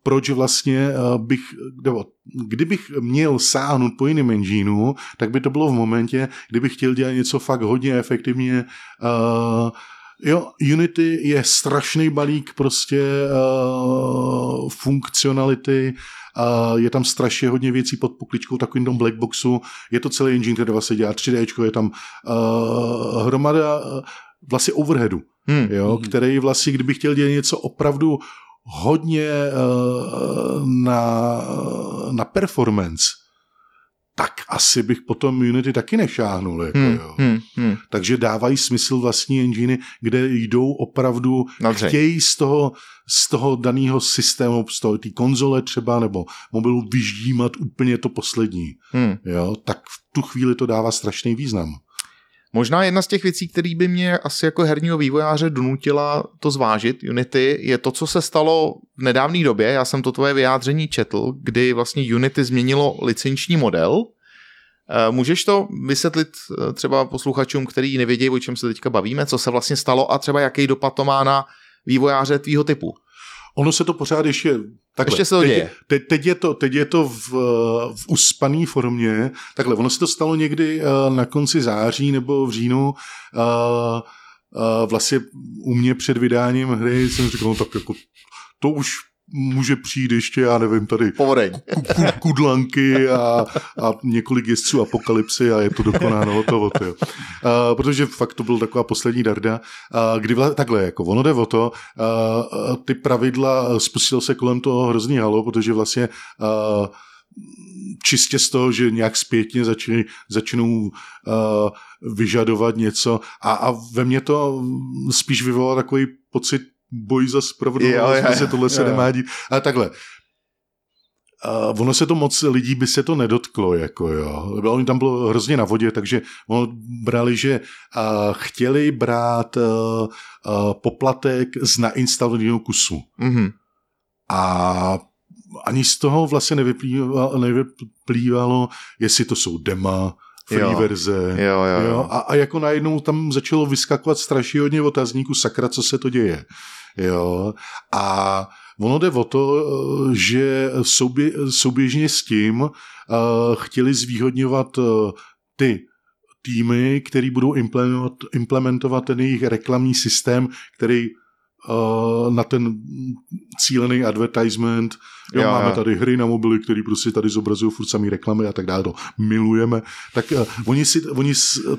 proč vlastně uh, bych, nebo kdybych měl sáhnout po jiném engineu, tak by to bylo v momentě, kdybych chtěl dělat něco fakt hodně efektivně. Uh, jo, Unity je strašný balík prostě funkcionality, je tam strašně hodně věcí pod pokličkou takovým tom blackboxu, je to celý engine, který vlastně dělá 3D, je tam hromada vlastně overheadu hmm. jo, hmm. který vlastně, kdyby chtěl dělat něco opravdu hodně uh, na, na performance, tak asi bych potom Unity taky nešáhnul. Jako, hmm, jo. Hmm, hmm. Takže dávají smysl vlastní enginy, kde jdou opravdu, Dobře. chtějí z toho, z toho daného systému, z toho té konzole třeba, nebo mobilu vyždímat úplně to poslední. Hmm. Jo, tak v tu chvíli to dává strašný význam. Možná jedna z těch věcí, které by mě asi jako herního vývojáře donutila to zvážit, Unity, je to, co se stalo v nedávné době. Já jsem to tvoje vyjádření četl, kdy vlastně Unity změnilo licenční model. Eh, můžeš to vysvětlit eh, třeba posluchačům, který nevědí, o čem se teďka bavíme, co se vlastně stalo a třeba jaký dopad to má na vývojáře tvýho typu? Ono se to pořád ještě... Takhle, ještě se to děje. Teď, teď, je to, teď je to v, v uspaný formě. Takhle, ono se to stalo někdy uh, na konci září nebo v říjnu. Uh, uh, vlastně u mě před vydáním hry jsem říkal, no tak jako to už může přijít ještě, já nevím, tady Povodeň. kudlanky a, a několik jezdců apokalypsy a je to dokonáno hotovo. Uh, protože fakt to byl taková poslední darda. Uh, kdy vla, takhle, jako ono jde o to, uh, ty pravidla, spustil se kolem toho hrozný halo, protože vlastně uh, čistě z toho, že nějak zpětně začali, začnou uh, vyžadovat něco a, a ve mně to spíš vyvolalo takový pocit boj za spravedlnost, se tohle se nemá dít. A takhle, Uh, ono se to moc lidí by se to nedotklo, jako jo. Oni tam bylo hrozně na vodě, takže ono brali, že uh, chtěli brát uh, uh, poplatek z nainstalovaného kusu. Mm-hmm. A ani z toho vlastně nevyplývalo, nevyplývalo, jestli to jsou dema, free jo. verze. Jo, jo, jo. A, a jako najednou tam začalo vyskakovat strašně hodně otazníků, sakra, co se to děje. Jo? A ono jde o to, že soubě, souběžně s tím uh, chtěli zvýhodňovat uh, ty týmy, který budou implementovat, implementovat ten jejich reklamní systém, který uh, na ten cílený advertisement Jo, jo, máme jo. tady hry na mobily, které prostě tady zobrazují furt samý reklamy a tak dále, to milujeme. Tak uh, oni, si, oni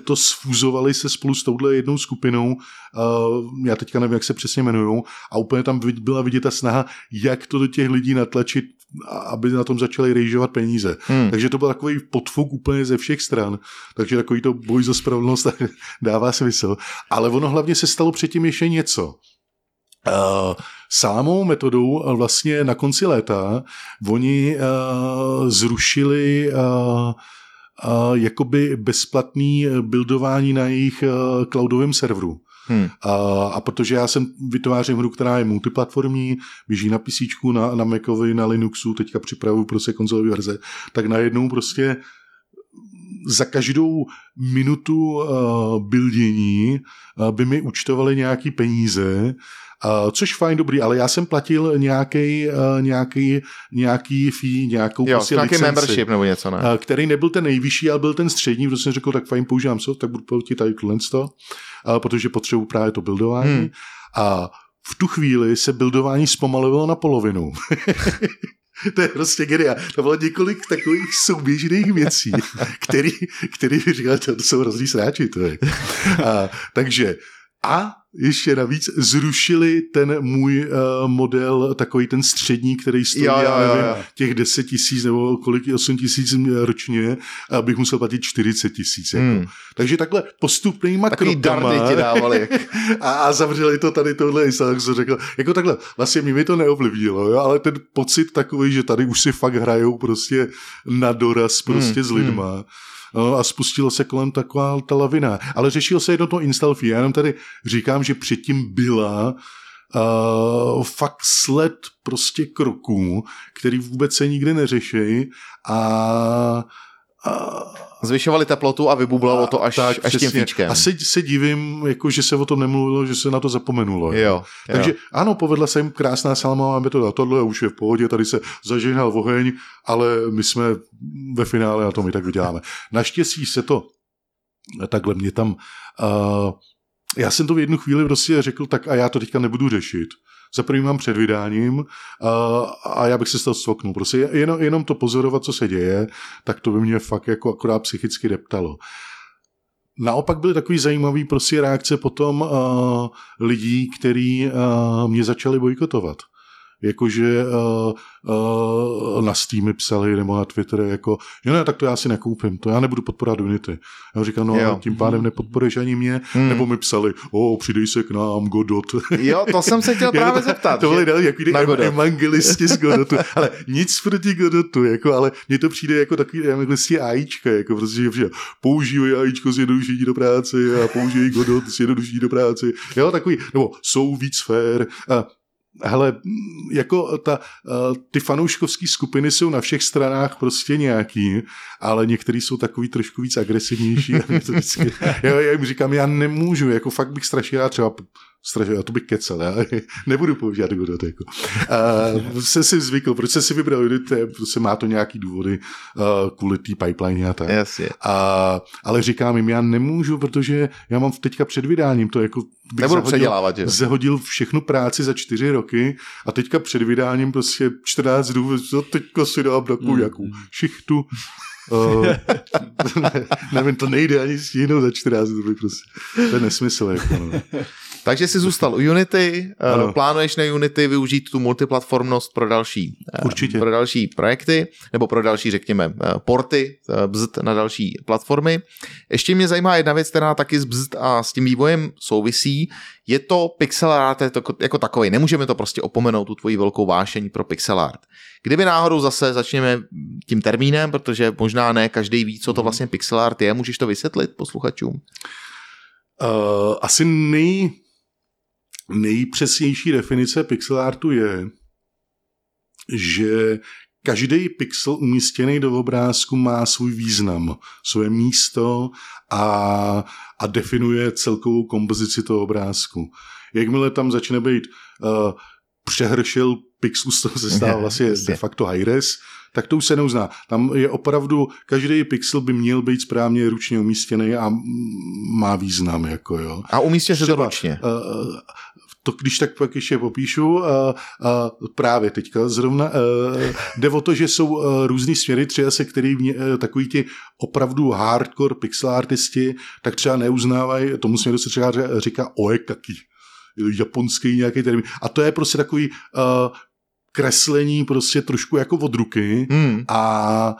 to sfúzovali se spolu s touhle jednou skupinou, uh, já teďka nevím, jak se přesně jmenují, a úplně tam byla vidět ta snaha, jak to do těch lidí natlačit, aby na tom začali rejžovat peníze. Hmm. Takže to byl takový podfuk úplně ze všech stran. Takže takový to boj za spravedlnost dává smysl. Ale ono hlavně se stalo předtím ještě něco. Uh, Sámou metodou eh, vlastně na konci léta oni uh, zrušili jakoby bezplatný buildování na jejich cloudovém serveru. Hmm. A, a protože já jsem vytvářím hru, která je multiplatformní, běží na PC, na, na Macovi, na Linuxu, teďka připravuju prostě konzolové verze, tak najednou prostě za každou minutu uh, buildění uh, by mi účtovali nějaký peníze Uh, což fajn, dobrý, ale já jsem platil nějaký, uh, nějaký, nějaký fee, nějakou jo, prostě nějaký licenci, membership nebo něco, ne? Uh, který nebyl ten nejvyšší, ale byl ten střední, protože jsem řekl, tak fajn, používám co, tak budu platit tady tohle, uh, protože potřebuji právě to buildování. Hmm. A v tu chvíli se buildování zpomalovalo na polovinu. To je prostě geniál. To bylo několik takových souběžných věcí, který, který říkal, to, to jsou hrozný sráči. To je. A, takže a ještě navíc zrušili ten můj uh, model, takový ten střední, který stojí, jo, jo, jo, nevím, těch 10 tisíc nebo kolik, 8 tisíc ročně, abych musel platit 40 tisíc. Jako. Hmm. Takže takhle postupnýma Takový krokama. ti dávali. a, a zavřeli to tady tohle tak jsem řekl, jako takhle, vlastně mi to neovlivnilo, jo, ale ten pocit takový, že tady už si fakt hrajou prostě na doraz prostě hmm, s lidma. Hmm a spustilo se kolem taková ta lavina. Ale řešil se jedno to install fee. Já jenom tady říkám, že předtím byla uh, fakt sled prostě kroků, který vůbec se nikdy neřeší a, Zvyšovali teplotu a vybublalo to až, tak, až tím fíčkem. A se, se divím, jako, že se o tom nemluvilo, že se na to zapomenulo. Jo, Takže jo. ano, povedla se jim krásná salamová metoda. Tohle už je v pohodě, tady se zažehnal oheň, ale my jsme ve finále na tom i tak vyděláme. Naštěstí se to takhle mě tam... Uh, já jsem to v jednu chvíli prostě řekl, tak a já to teďka nebudu řešit. Za prvým mám před vydáním uh, a já bych se z toho stoknul. Prostě jenom, jenom to pozorovat, co se děje, tak to by mě fakt jako akorát psychicky deptalo. Naopak byly takový zajímavý prostě reakce potom uh, lidí, který uh, mě začali bojkotovat. Jakože uh, uh, na Steamy psali nebo na Twitter jako, jo ne, tak to já si nekoupím, to já nebudu podporovat Unity. Já říkám, no Jo. tím pádem nepodporuješ ani mě, Hmm. nebo mi psali, o, přidej se k nám, Godot. Jo, to jsem se chtěl právě zeptat. To byly že- další jako Godot. evangelisti z Godotu. Ale nic proti Godotu, jako, ale mně to přijde jako takový evangelisti AIčka, jako prostě, že používají AIčko zjednodušení do práce a používají Godot zjednodušení do práce. Jo, takový, nebo jsou víc fair. A, Hele, jako ta, eh, ty fanouškovské skupiny jsou na všech stranách prostě nějaký, ale některý jsou takový trošku víc agresivnější. A to vždycky, já, já jim říkám, já nemůžu, jako fakt bych strašně rád třeba strašně, já to bych kecel, já nebudu používat Godot. Jako. Uh, jsem si zvykl, proč jsem si vybral Unity, prostě má to nějaký důvody uh, kvůli té pipeline a tak. Jasně. A, ale říkám jim, já nemůžu, protože já mám teďka před vydáním to jako bych Nebudu zahodil- předělávat, že jo? zahodil všechnu práci za čtyři roky a teďka před vydáním prostě 14 dnů, co teďka si dám takovou Mm. jakou šichtu. Uh, ne, nevím, to nejde ani stihnout za 14 dnů, prostě. To je nesmysl. Jako, no. Takže jsi zůstal u Unity, eh, Ano. plánuješ na Unity využít tu multiplatformnost pro další, eh, Určitě. pro další projekty, nebo pro další, řekněme, eh, porty, bzd na další platformy. Ještě mě zajímá jedna věc, která taky s bzd a s tím vývojem souvisí. Je to pixel art jako, jako takový. Nemůžeme to prostě opomenout, tu tvoji velkou vášeň pro pixel art. Kdyby náhodou zase začněme tím termínem, protože možná ne každý ví, co to vlastně pixel art je, můžeš to vysvětlit posluchačům? Uh, asi nej, nejpřesnější definice pixel artu je, že každý pixel umístěný do obrázku má svůj význam, své místo a, a definuje celkovou kompozici toho obrázku. Jakmile tam začne být uh, přehršel pixelů, z toho se stává vlastně de facto high-res, tak to už se neuzná. Tam je opravdu, každý pixel by měl být správně ručně umístěný a má význam. Jako jo. A umístěš se to ručně. Uh, to když tak pak ještě popíšu, uh, uh, právě teďka zrovna, uh, jde o to, že jsou různý směry, třeba se který mě, takový ti opravdu hardcore pixel artisti, tak třeba neuznávají, tomu směru se třeba ře- říká oekaki, japonský nějaký termín. A to je prostě takový uh, kreslení prostě trošku jako od ruky Hmm. a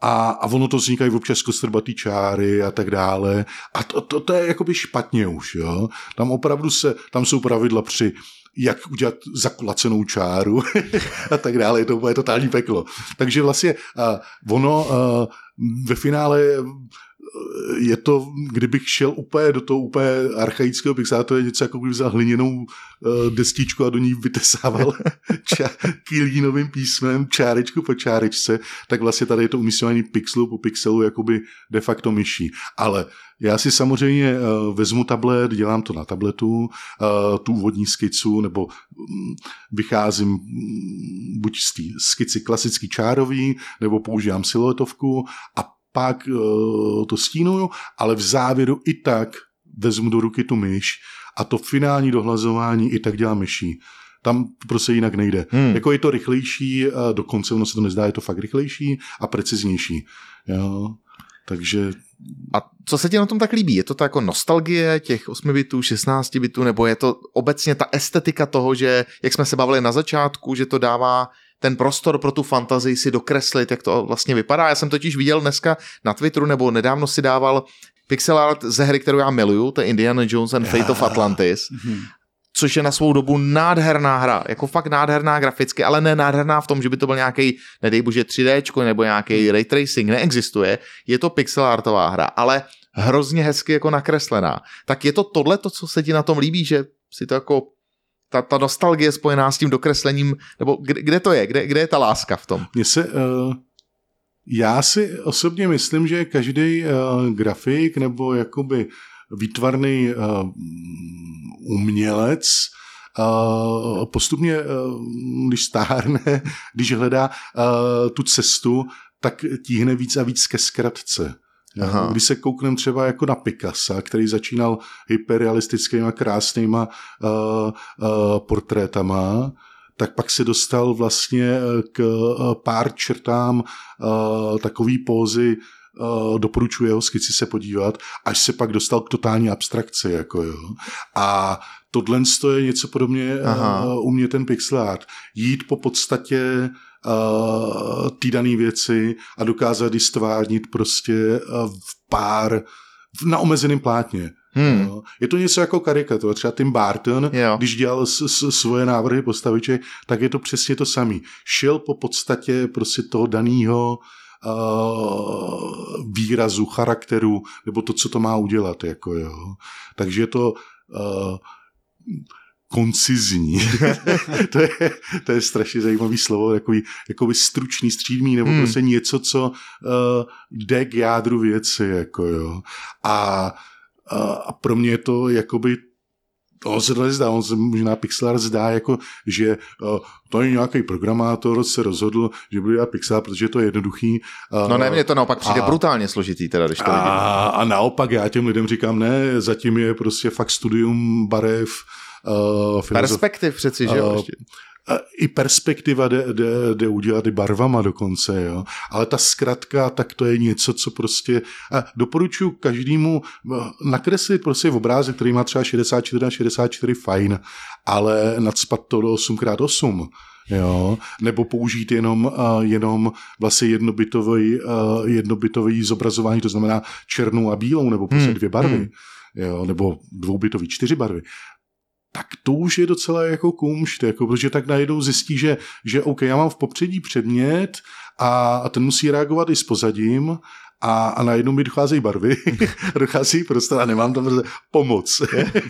a, a ono to vznikají občas kostrbatý čáry a tak dále. A to, to, to je jakoby špatně už, jo. Tam opravdu se, tam jsou pravidla při jak udělat zakulacenou čáru a tak dále. Je to úplně totální peklo. Takže vlastně uh, ono uh, ve finále je to, kdybych šel úplně do toho úplně archaického pixáru, to je něco jako kdyby vzal hliněnou uh, destičku a do ní vytesával ča- kilínovým písmem čárečku po čárečce, tak vlastně tady je to umístěvání pixelu po pixelu jakoby de facto myší. Ale já si samozřejmě uh, vezmu tablet, dělám to na tabletu, uh, tu úvodní skicu, nebo um, vycházím um, buď z té skici klasický čárový, nebo používám siluetovku a pak uh, to stínuju, ale v závěru i tak vezmu do ruky tu myš a to finální dohlazování i tak dělám myší. Tam prostě jinak nejde. Hmm. Jako je to rychlejší, dokonce ono se to nezdá, je to fakt rychlejší a preciznější. Jo? Takže A co se ti na tom tak líbí? Je to ta jako nostalgie těch 8 bitů, 16 bitů, nebo je to obecně ta estetika toho, že, jak jsme se bavili na začátku, že to dává ten prostor pro tu fantazii si dokreslit, jak to vlastně vypadá. Já jsem totiž viděl dneska na Twitteru, nebo nedávno si dával pixel art ze hry, kterou já miluju, to je Indiana Jones and Fate of Atlantis, což je na svou dobu nádherná hra, jako fakt nádherná graficky, ale ne nádherná v tom, že by to byl nějaký, nedej bože 3D nebo nějaký ray tracing, neexistuje. Je to pixel artová hra, ale hrozně hezky jako nakreslená. Tak je to tohle, to, co se ti na tom líbí, že si to jako ta, ta nostalgie spojená s tím dokreslením, nebo kde, kde to je, kde, kde je ta láska v tom? mně se... Uh, já si osobně myslím, že každý uh, grafik nebo jakoby výtvarný uh, umělec uh, postupně, uh, když stárne, když hledá uh, tu cestu, tak tíhne víc a víc ke zkratce. Aha. Když se koukneme třeba jako na Picasso, který začínal hyperrealistickýma krásnýma uh, uh, portrétama, tak pak se dostal vlastně k pár čertám uh, takový pózy, uh, doporučuji jeho skici se podívat, až se pak dostal k totální abstrakci. Jako jo. A tohle je něco podobně uh, u mě ten pixel art. Jít po podstatě uh, ty dané věci a dokázat ji stvárnit prostě uh, v pár, na omezeném plátně. Hmm. Je to něco jako karikatura. Třeba Tim Barton, jo. když dělal s, s, svoje návrhy postaviček, tak je to přesně to samý. Šel po podstatě prostě toho daného uh, výrazu, charakteru, nebo to, co to má udělat. Jako, jo. Takže je to uh, koncizní. to, je, to je strašně zajímavý slovo, takový, jakoby stručný, střídmý, nebo hmm. prostě něco, co uh, jde k jádru věci. Jako, jo. A, uh, a pro mě je to jakoby on se to nezdá, on se možná Pixlar zdá, jako, že uh, to je nějaký programátor se rozhodl, že bude dělat Pixar, protože to je jednoduchý. Uh, no ne, mně to naopak přijde a, brutálně složitý, teda, když to a, vidím. A naopak já těm lidem říkám, ne, zatím je prostě fakt studium barev, Uh, Perspektiv přeci, že jo? Uh, i perspektiva jde, jde, jde udělat i barvama dokonce, jo. Ale ta zkratka, tak to je něco, co prostě... A doporučuji každému nakreslit prostě v obrázek, který má třeba 64 na 64, fajn, ale nadspat to do 8x8, jo, nebo použít jenom, uh, jenom vlastně jednobitový, uh, jednobitový zobrazování, to znamená černou a bílou, nebo prostě hmm. dvě barvy. Hmm. Jo, nebo dvoubitový, čtyři barvy tak to už je docela jako kumšt, jako, protože tak najednou zjistí, že, že OK, já mám v popředí předmět a, a ten musí reagovat i s pozadím a, a najednou mi docházejí barvy, dochází prostě a nemám tam prostě pomoc.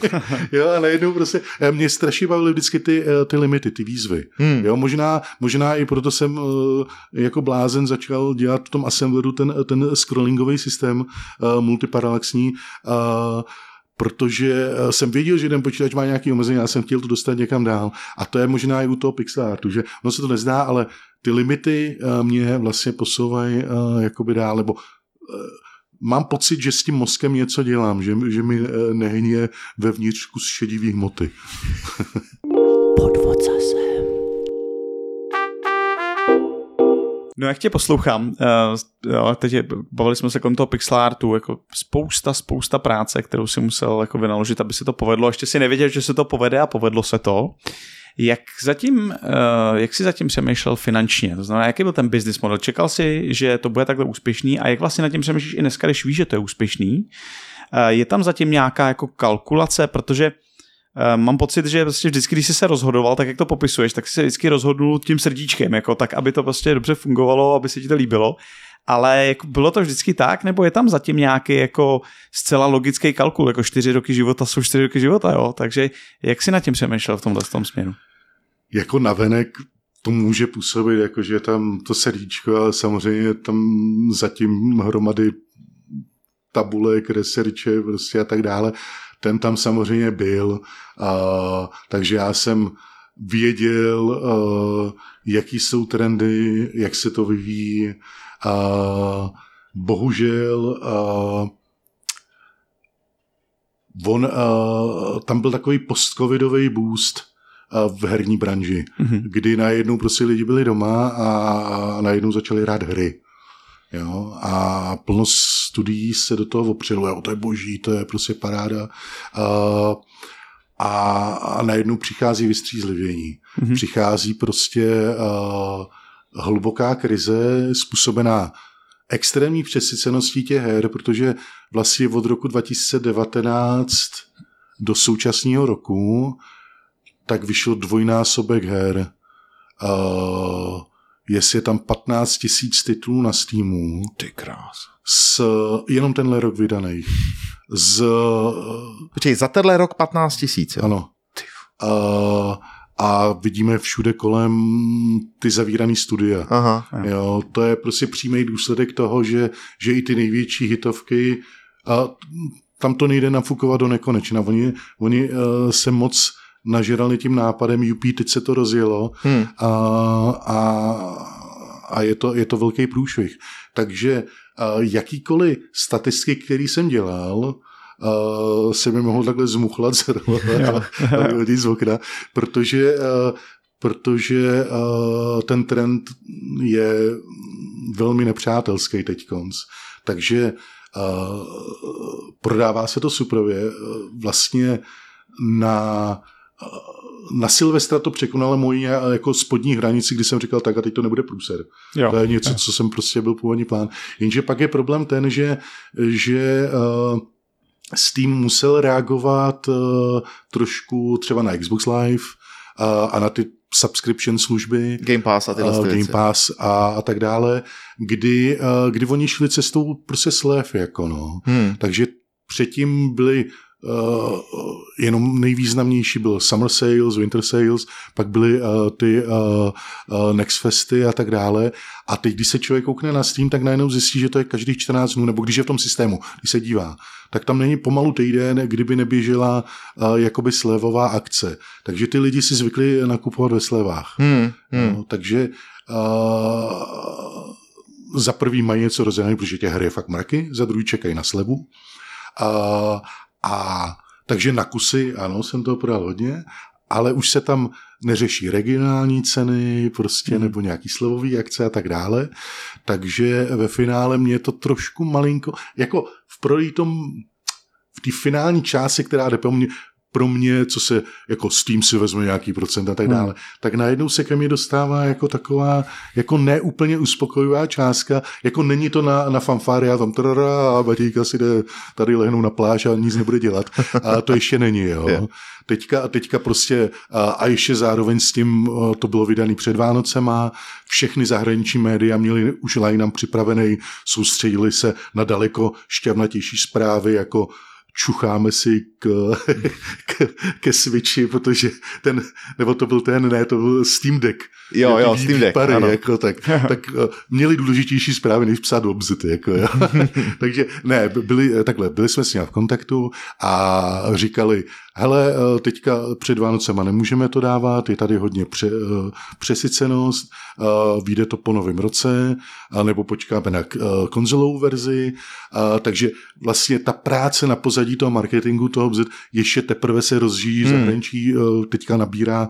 jo, a najednou prostě, eh, mě strašně bavily vždycky ty, eh, ty limity, ty výzvy. Hmm. Jo, možná, možná i proto jsem eh, jako blázen začal dělat v tom Assembleru ten, ten scrollingový systém multiparalaxní, protože eh, jsem věděl, že ten počítač má nějaký omezení, já jsem chtěl to dostat někam dál. A to je možná i u toho Pixartu, že ono se to nezdá, ale ty limity eh, mě vlastně posouvají eh, jakoby dál, nebo mám pocit, že s tím mozkem něco dělám, že, že mi nehně vevnitř kus šedivých hmoty. Podvod zase. No jak tě poslouchám, uh, teď je, bavili jsme se kolem toho pixelartu, jako spousta, spousta práce, kterou si musel jako vynaložit, aby se to povedlo. Ještě si nevěděl, že se to povede a povedlo se to. Jak zatím, uh, jak jsi zatím přemýšlel finančně? To znamená, jaký byl ten business model? Čekal jsi, že to bude takhle úspěšný a jak vlastně nad tím přemýšlíš i dneska, když víš, že to je úspěšný? Uh, je tam zatím nějaká jako kalkulace, protože Uh, mám pocit, že prostě vždycky, když jsi se rozhodoval, tak jak to popisuješ, tak jsi se vždycky rozhodnul tím srdíčkem, jako tak, aby to prostě dobře fungovalo, aby se ti to líbilo. Ale jako bylo to vždycky tak, nebo je tam zatím nějaký jako zcela logický kalkul, jako čtyři roky života jsou čtyři roky života, jo? Takže jak jsi na tím přemýšlel v tomhle tom směru? Jako navenek to může působit, jako že tam to srdíčko, ale samozřejmě tam zatím hromady tabulek, researche prostě a tak dále ten tam samozřejmě byl, uh, takže já jsem věděl, uh, jaký jsou trendy, jak se to vyvíjí. Uh, bohužel uh, on, uh, tam byl takový postcovidový boost uh, v herní branži, mm-hmm. kdy najednou prostě lidi byli doma a najednou začali hrát hry. Jo? A plno studií se do toho opřelo, jo, to je boží, to je prostě paráda. Uh, a, a najednou přichází vystřízlivění. Mm-hmm. Přichází prostě uh, hluboká krize způsobená extrémní přesyceností těch her, protože vlastně od roku 2019 do současného roku tak vyšel dvojnásobek her. Uh, jestli je tam 15 tisíc titulů na Steamu. Ty krás. S, jenom tenhle rok vydaný. Z... Počkej, za tenhle rok 15 tisíc, Ano. Uh, a vidíme všude kolem ty zavírané studia. Aha. Jo, to je prostě přímý důsledek toho, že, že i ty největší hitovky, a tam to nejde nafukovat do nekonečna. Oni, oni uh, se moc nažrali tím nápadem, UP, teď se to rozjelo Hmm. a, a, a je, to, je to velký průšvih. Takže uh, jakýkoliv statistiky, který jsem dělal, uh, se mi mohl takhle zmuchlat a vyhodit z okna, protože, uh, protože uh, ten trend je velmi nepřátelský teď konc. Takže uh, prodává se to suprově. Uh, vlastně na na Silvestra to překonalo moji jako spodní hranici, kdy jsem říkal, tak a teď to nebude průser. Jo. To je něco, co jsem prostě byl původní plán. Jenže pak je problém ten, že, že uh, Steam musel reagovat uh, trošku třeba na Xbox Live uh, a na ty subscription služby. Game Pass a tyhle uh, věci. Game Pass a, a tak dále, kdy, uh, kdy oni šli cestou prostě slev, jako no. Hmm. Takže předtím byly uh, jenom nejvýznamnější byl Summer Sales, Winter Sales, pak byly uh, ty uh, uh, Next Festy a tak dále. A teď, když se člověk koukne na Steam, tak najednou zjistí, že to je každých 14 dnů, nebo když je v tom systému, když se dívá, tak tam není pomalu týden, kdyby neběžela uh, jakoby slevová akce. Takže ty lidi si zvykli nakupovat ve slevách. Hmm. Hmm. No, takže uh, za prvý mají něco rozdělené, protože těch her je fakt mraky, za druhý čekají na slevu. Uh, a takže na kusy, ano, jsem toho prodal hodně, ale už se tam neřeší regionální ceny, prostě, hmm. nebo nějaký slevový akce a tak dále. Takže ve finále mě to trošku malinko, jako v prodeji tom, v té finální části, která jde po mně, pro mě, co se jako Steam si vezme nějaký procent a tak dále, hmm. tak najednou se ke mně dostává jako taková jako neúplně uspokojivá částka, jako není to na, na fanfáry a tam trara a Matějka si jde tady lehnout na pláž a nic nebude dělat. A to ještě není, jo. Je. Teďka, teďka prostě a, a ještě zároveň s tím to bylo vydaný před Vánocema, všechny zahraniční média měly už line připravený, soustředili se na daleko šťavnatější zprávy, jako čucháme si k, k, ke Switchi, protože ten, nebo to byl ten, ne, to byl Steam Deck. Jo, jo, Steam Deck, výpary, ano. Jako, tak, tak uh, měli důležitější zprávy, než psát obzity. Jako, jo. Takže ne, byli, takhle, byli jsme s ním v kontaktu a říkali, hele, uh, teďka před Vánocema nemůžeme to dávat, je tady hodně pře, uh, přesycenost, uh, vyjde to po novém roce, nebo počkáme na konzolovou verzi, takže vlastně ta práce na pozadí toho marketingu toho ještě teprve se rozžíjí, hmm. zahraničí teďka nabírá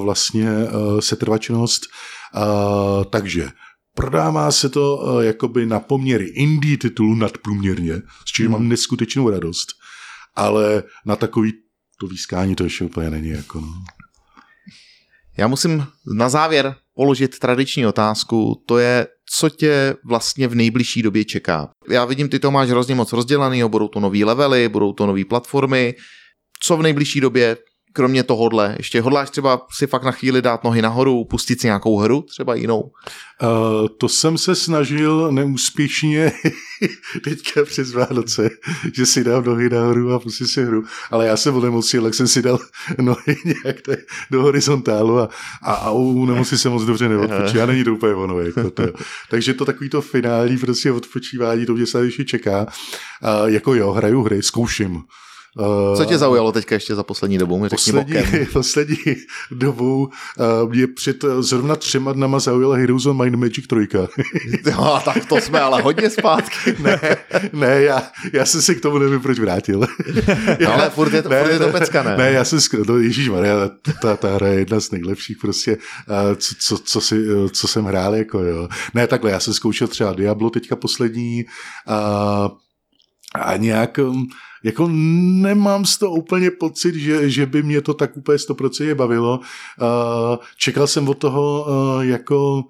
vlastně setrvačnost, takže prodává se to jakoby na poměry indie titulů nadprůměrně, s čím hmm. mám neskutečnou radost, ale na takový to výskání to ještě úplně není jako no. Já musím na závěr položit tradiční otázku, to je, co tě vlastně v nejbližší době čeká. Já vidím, ty to máš hrozně moc rozdělaný, budou to nový levely, budou to nové platformy. Co v nejbližší době, kromě tohohle, ještě hodláš třeba si fakt na chvíli dát nohy nahoru, pustit si nějakou hru, třeba jinou? Uh, to jsem se snažil neúspěšně teďka přes Vánoce, že si dám nohy nahoru a pustím si hru, ale já jsem onemocnil, jak jsem si dal nohy nějak tak do horizontálu a, a, a u nemoci se moc dobře neodpočívá, a není to úplně ono. Jako to. Takže to takový to finální prostě odpočívání, to mě se čeká. Uh, jako jo, hraju hry, zkouším. Co tě zaujalo teďka ještě za poslední dobu? Mi poslední, bokem. poslední dobou uh, mě před uh, zrovna třema dnama zaujala Heroes of Might and Magic 3. jo, tak to jsme ale hodně zpátky. ne, ne, já, já jsem se k tomu nevím, proč vrátil. já, ale furt je to, ne, furt je to pecka, ne? Ne, já jsem, skr- no, Maria, ta, ta hra je jedna z nejlepších prostě, uh, co, co, co, si, uh, co jsem hrál, jako jo. Ne, takhle, já jsem zkoušel třeba Diablo teďka poslední uh, a nějak um, jako nemám z toho úplně pocit, že, že by mě to tak úplně 100% bavilo. Uh, čekal jsem od toho uh, jako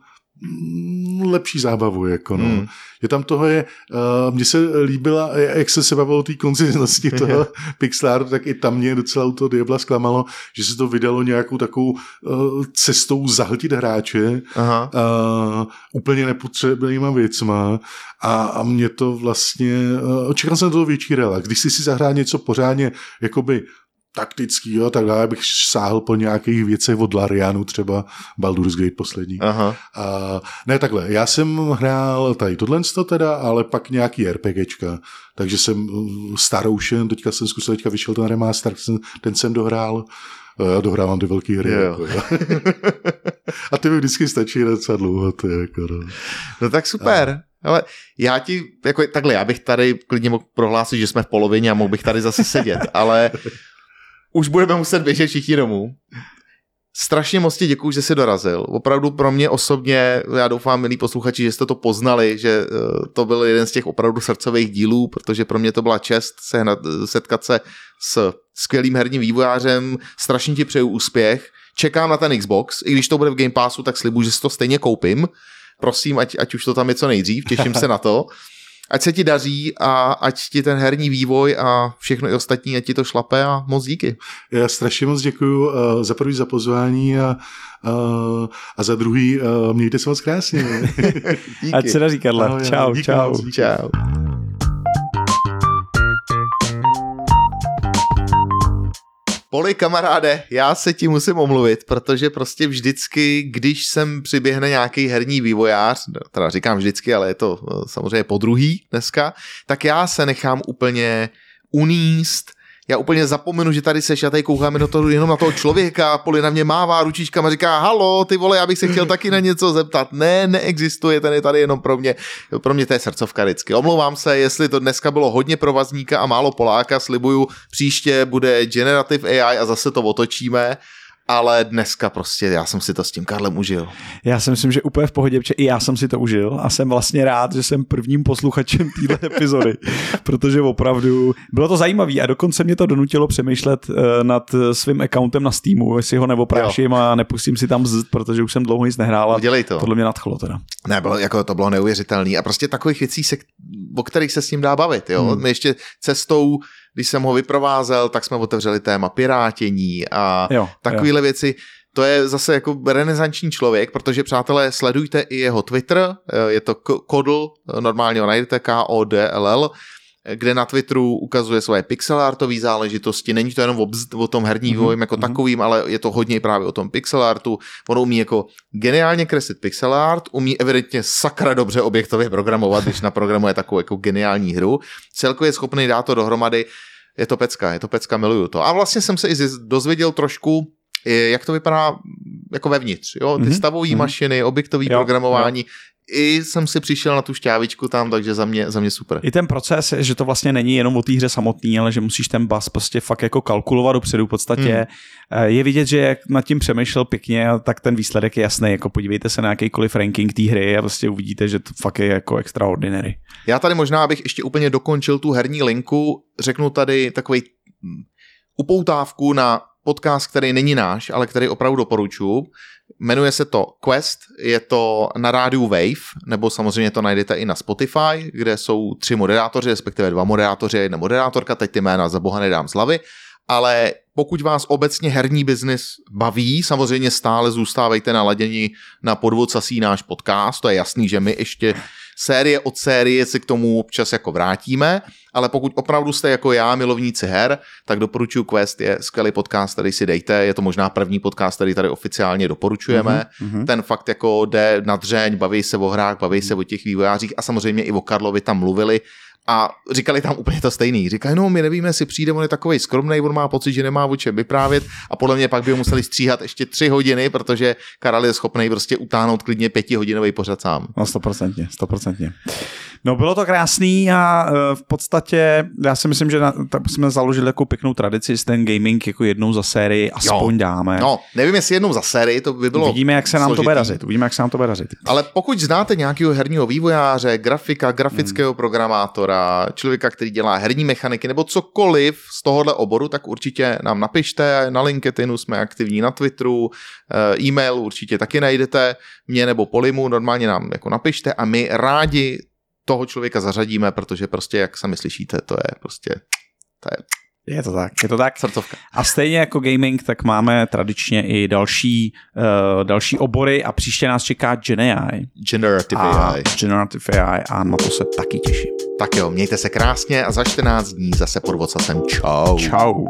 lepší zábavu, jako no. Hmm. Je tam toho je, uh, mně se líbila, jak se se bavilo o té konzistentnosti toho Pixlaru, tak i tam mě docela u toho Diabla zklamalo, že se to vydalo nějakou takovou uh, cestou zahltit hráče, Aha. Uh, úplně nepotřebnýma věcma a, a mě to vlastně, uh, očekal jsem toho větší relax. Když si si zahrál něco pořádně jakoby taktický, jo, tak dále bych sáhl po nějakých věcech od Larianu, třeba Baldur's Gate poslední. Aha. A, ne takhle, já jsem hrál tady tohle teda, ale pak nějaký RPGčka, takže jsem uh, Star Ocean, teďka jsem zkusil, teďka vyšel ten remaster, ten jsem dohrál, já dohrávám ty velké hry. Jo. Jako, jo. a ty mi vždycky stačí docela dlouho. To je jako, no. No tak super. Ale já ti, jako takhle, já bych tady klidně mohl prohlásit, že jsme v polovině a mohl bych tady zase sedět, ale už budeme muset běžet všichni domů. Strašně moc ti děkuju, že jsi dorazil. Opravdu pro mě osobně, já doufám, milí posluchači, že jste to poznali, že eh, to byl jeden z těch opravdu srdcových dílů, protože pro mě to byla čest sehnat, setkat se s skvělým herním vývojářem. Strašně ti přeju úspěch. Čekám na ten Xbox, i když to bude v Game Passu, tak slibuji, že si to stejně koupím. Prosím, ať, ať už to tam je co nejdřív, těším se na to. Ať se ti daří a ať ti ten herní vývoj a všechno i ostatní, ať ti to šlape a moc díky. Já strašně moc děkuju uh, za první za pozvání a, uh, a za druhý uh, mějte se moc krásně. díky. Ať se daří, Karla. Ahoj, čau, díky čau. moc, díky. Čau. Poli kamaráde, já se ti musím omluvit, protože prostě vždycky, když sem přiběhne nějaký herní vývojář, teda říkám vždycky, ale je to eh, samozřejmě po druhý dneska, tak já se nechám úplně uníst, já úplně zapomenu, že tady seš, já tady koukáme do toho jenom na toho člověka, Poli na mě mává ručičkama, říká, halo, ty vole, já bych se chtěl taky na něco zeptat. Ne, neexistuje, ten je tady jenom pro mě, pro mě to je srdcovka vždycky. Omlouvám se, jestli to dneska bylo hodně provazníka a málo Poláka, slibuju, příště bude Generative AI a zase to otočíme, ale dneska prostě já jsem si to s tím Karlem užil. Já si myslím, že úplně v pohodě, protože i já jsem si to užil a jsem vlastně rád, že jsem prvním posluchačem téhle epizody, protože opravdu bylo to zajímavé a dokonce mě to donutilo přemýšlet uh, nad svým accountem na Steamu, jestli ho nepopráším a nepustím si tam zd, protože už jsem dlouho nic nehrál a Udělej to. tohle mě nadchlo teda. Ne, bylo, jako to bylo neuvěřitelný a prostě takových věcí, se, o kterých se s ním dá bavit. Jo? Hmm. My ještě cestou, když jsem ho vyprovázel, tak jsme otevřeli téma pirátění a Jo, takovéhle věci. To je zase jako renesanční člověk, protože přátelé, sledujte i jeho Twitter, je to Kodl, normálně ho najdete, K-O-D-L-L, kde na Twitteru ukazuje svoje pixelartové záležitosti. Není to jenom o, bzd, o tom herní vývoji mm-hmm. jako takovým, ale je to hodně právě o tom pixelartu. On umí jako geniálně kreslit pixelart, umí evidentně sakra dobře objektově programovat, když naprogramuje takovou jako geniální hru. Celkově je schopný dát to dohromady. Je to pecka, je to pecka, miluju to. A vlastně jsem se i dozvěděl trošku, jak to vypadá jako vevnitř. Jo? Ty mm-hmm. stavové mm-hmm. mašiny, objektové programování, jo i jsem si přišel na tu šťávičku tam, takže za mě, za mě super. I ten proces, že to vlastně není jenom o té hře samotný, ale že musíš ten bas prostě fakt jako kalkulovat dopředu v podstatě. Hmm. Je vidět, že jak nad tím přemýšlel pěkně, tak ten výsledek je jasný. Jako podívejte se na jakýkoliv ranking té hry a prostě uvidíte, že to fakt je jako extraordinary. Já tady možná, abych ještě úplně dokončil tu herní linku, řeknu tady takový upoutávku na podcast, který není náš, ale který opravdu doporučuji. Jmenuje se to Quest, je to na rádiu Wave, nebo samozřejmě to najdete i na Spotify, kde jsou tři moderátoři, respektive dva moderátoři a jedna moderátorka, teď ty jména za boha nedám z hlavy, ale pokud vás obecně herní biznis baví, samozřejmě stále zůstávejte naladěni na podvod sasí náš podcast, to je jasný, že my ještě série od série si k tomu občas jako vrátíme, ale pokud opravdu jste jako já milovníci her, tak doporučuji Quest, je skvělý podcast, který si dejte, je to možná první podcast, který tady oficiálně doporučujeme. Mm-hmm. Ten fakt jako jde na dřeň, baví se o hrách, baví se o těch vývojářích a samozřejmě i o Karlovi tam mluvili, a říkali tam úplně to stejný. Říkali, no my nevíme, jestli přijde, on je takový skromný, on má pocit, že nemá o čem vyprávět a podle mě pak by ho museli stříhat ještě tři hodiny, protože Karel je schopný prostě utáhnout klidně pětihodinový pořad sám. No stoprocentně, stoprocentně. No bylo to krásný a v podstatě já si myslím, že na, tak jsme založili jako pěknou tradici, s ten gaming jako jednou za sérii aspoň jo. dáme. No, nevím, jestli jednou za sérii, to by bylo Vidíme, jak se nám složitý. to bude dařit. Uvidíme, jak se nám to bude dařit. Ale pokud znáte nějakého herního vývojáře, grafika, grafického hmm. programátora, člověka, který dělá herní mechaniky nebo cokoliv z tohohle oboru, tak určitě nám napište. Na LinkedInu jsme aktivní na Twitteru, eh, e-mail určitě taky najdete, mě nebo Polimu, normálně nám jako napište a my rádi toho člověka zařadíme, protože prostě, jak sami slyšíte, to je prostě, to je je to tak, je to tak. Srdcovka. A stejně jako gaming, tak máme tradičně i další, uh, další obory a příště nás čeká Gen AI. Generative a AI. Generative AI a na to se taky těším. Tak jo, mějte se krásně a za 14 dní zase pod vocasem. Čau. Čau.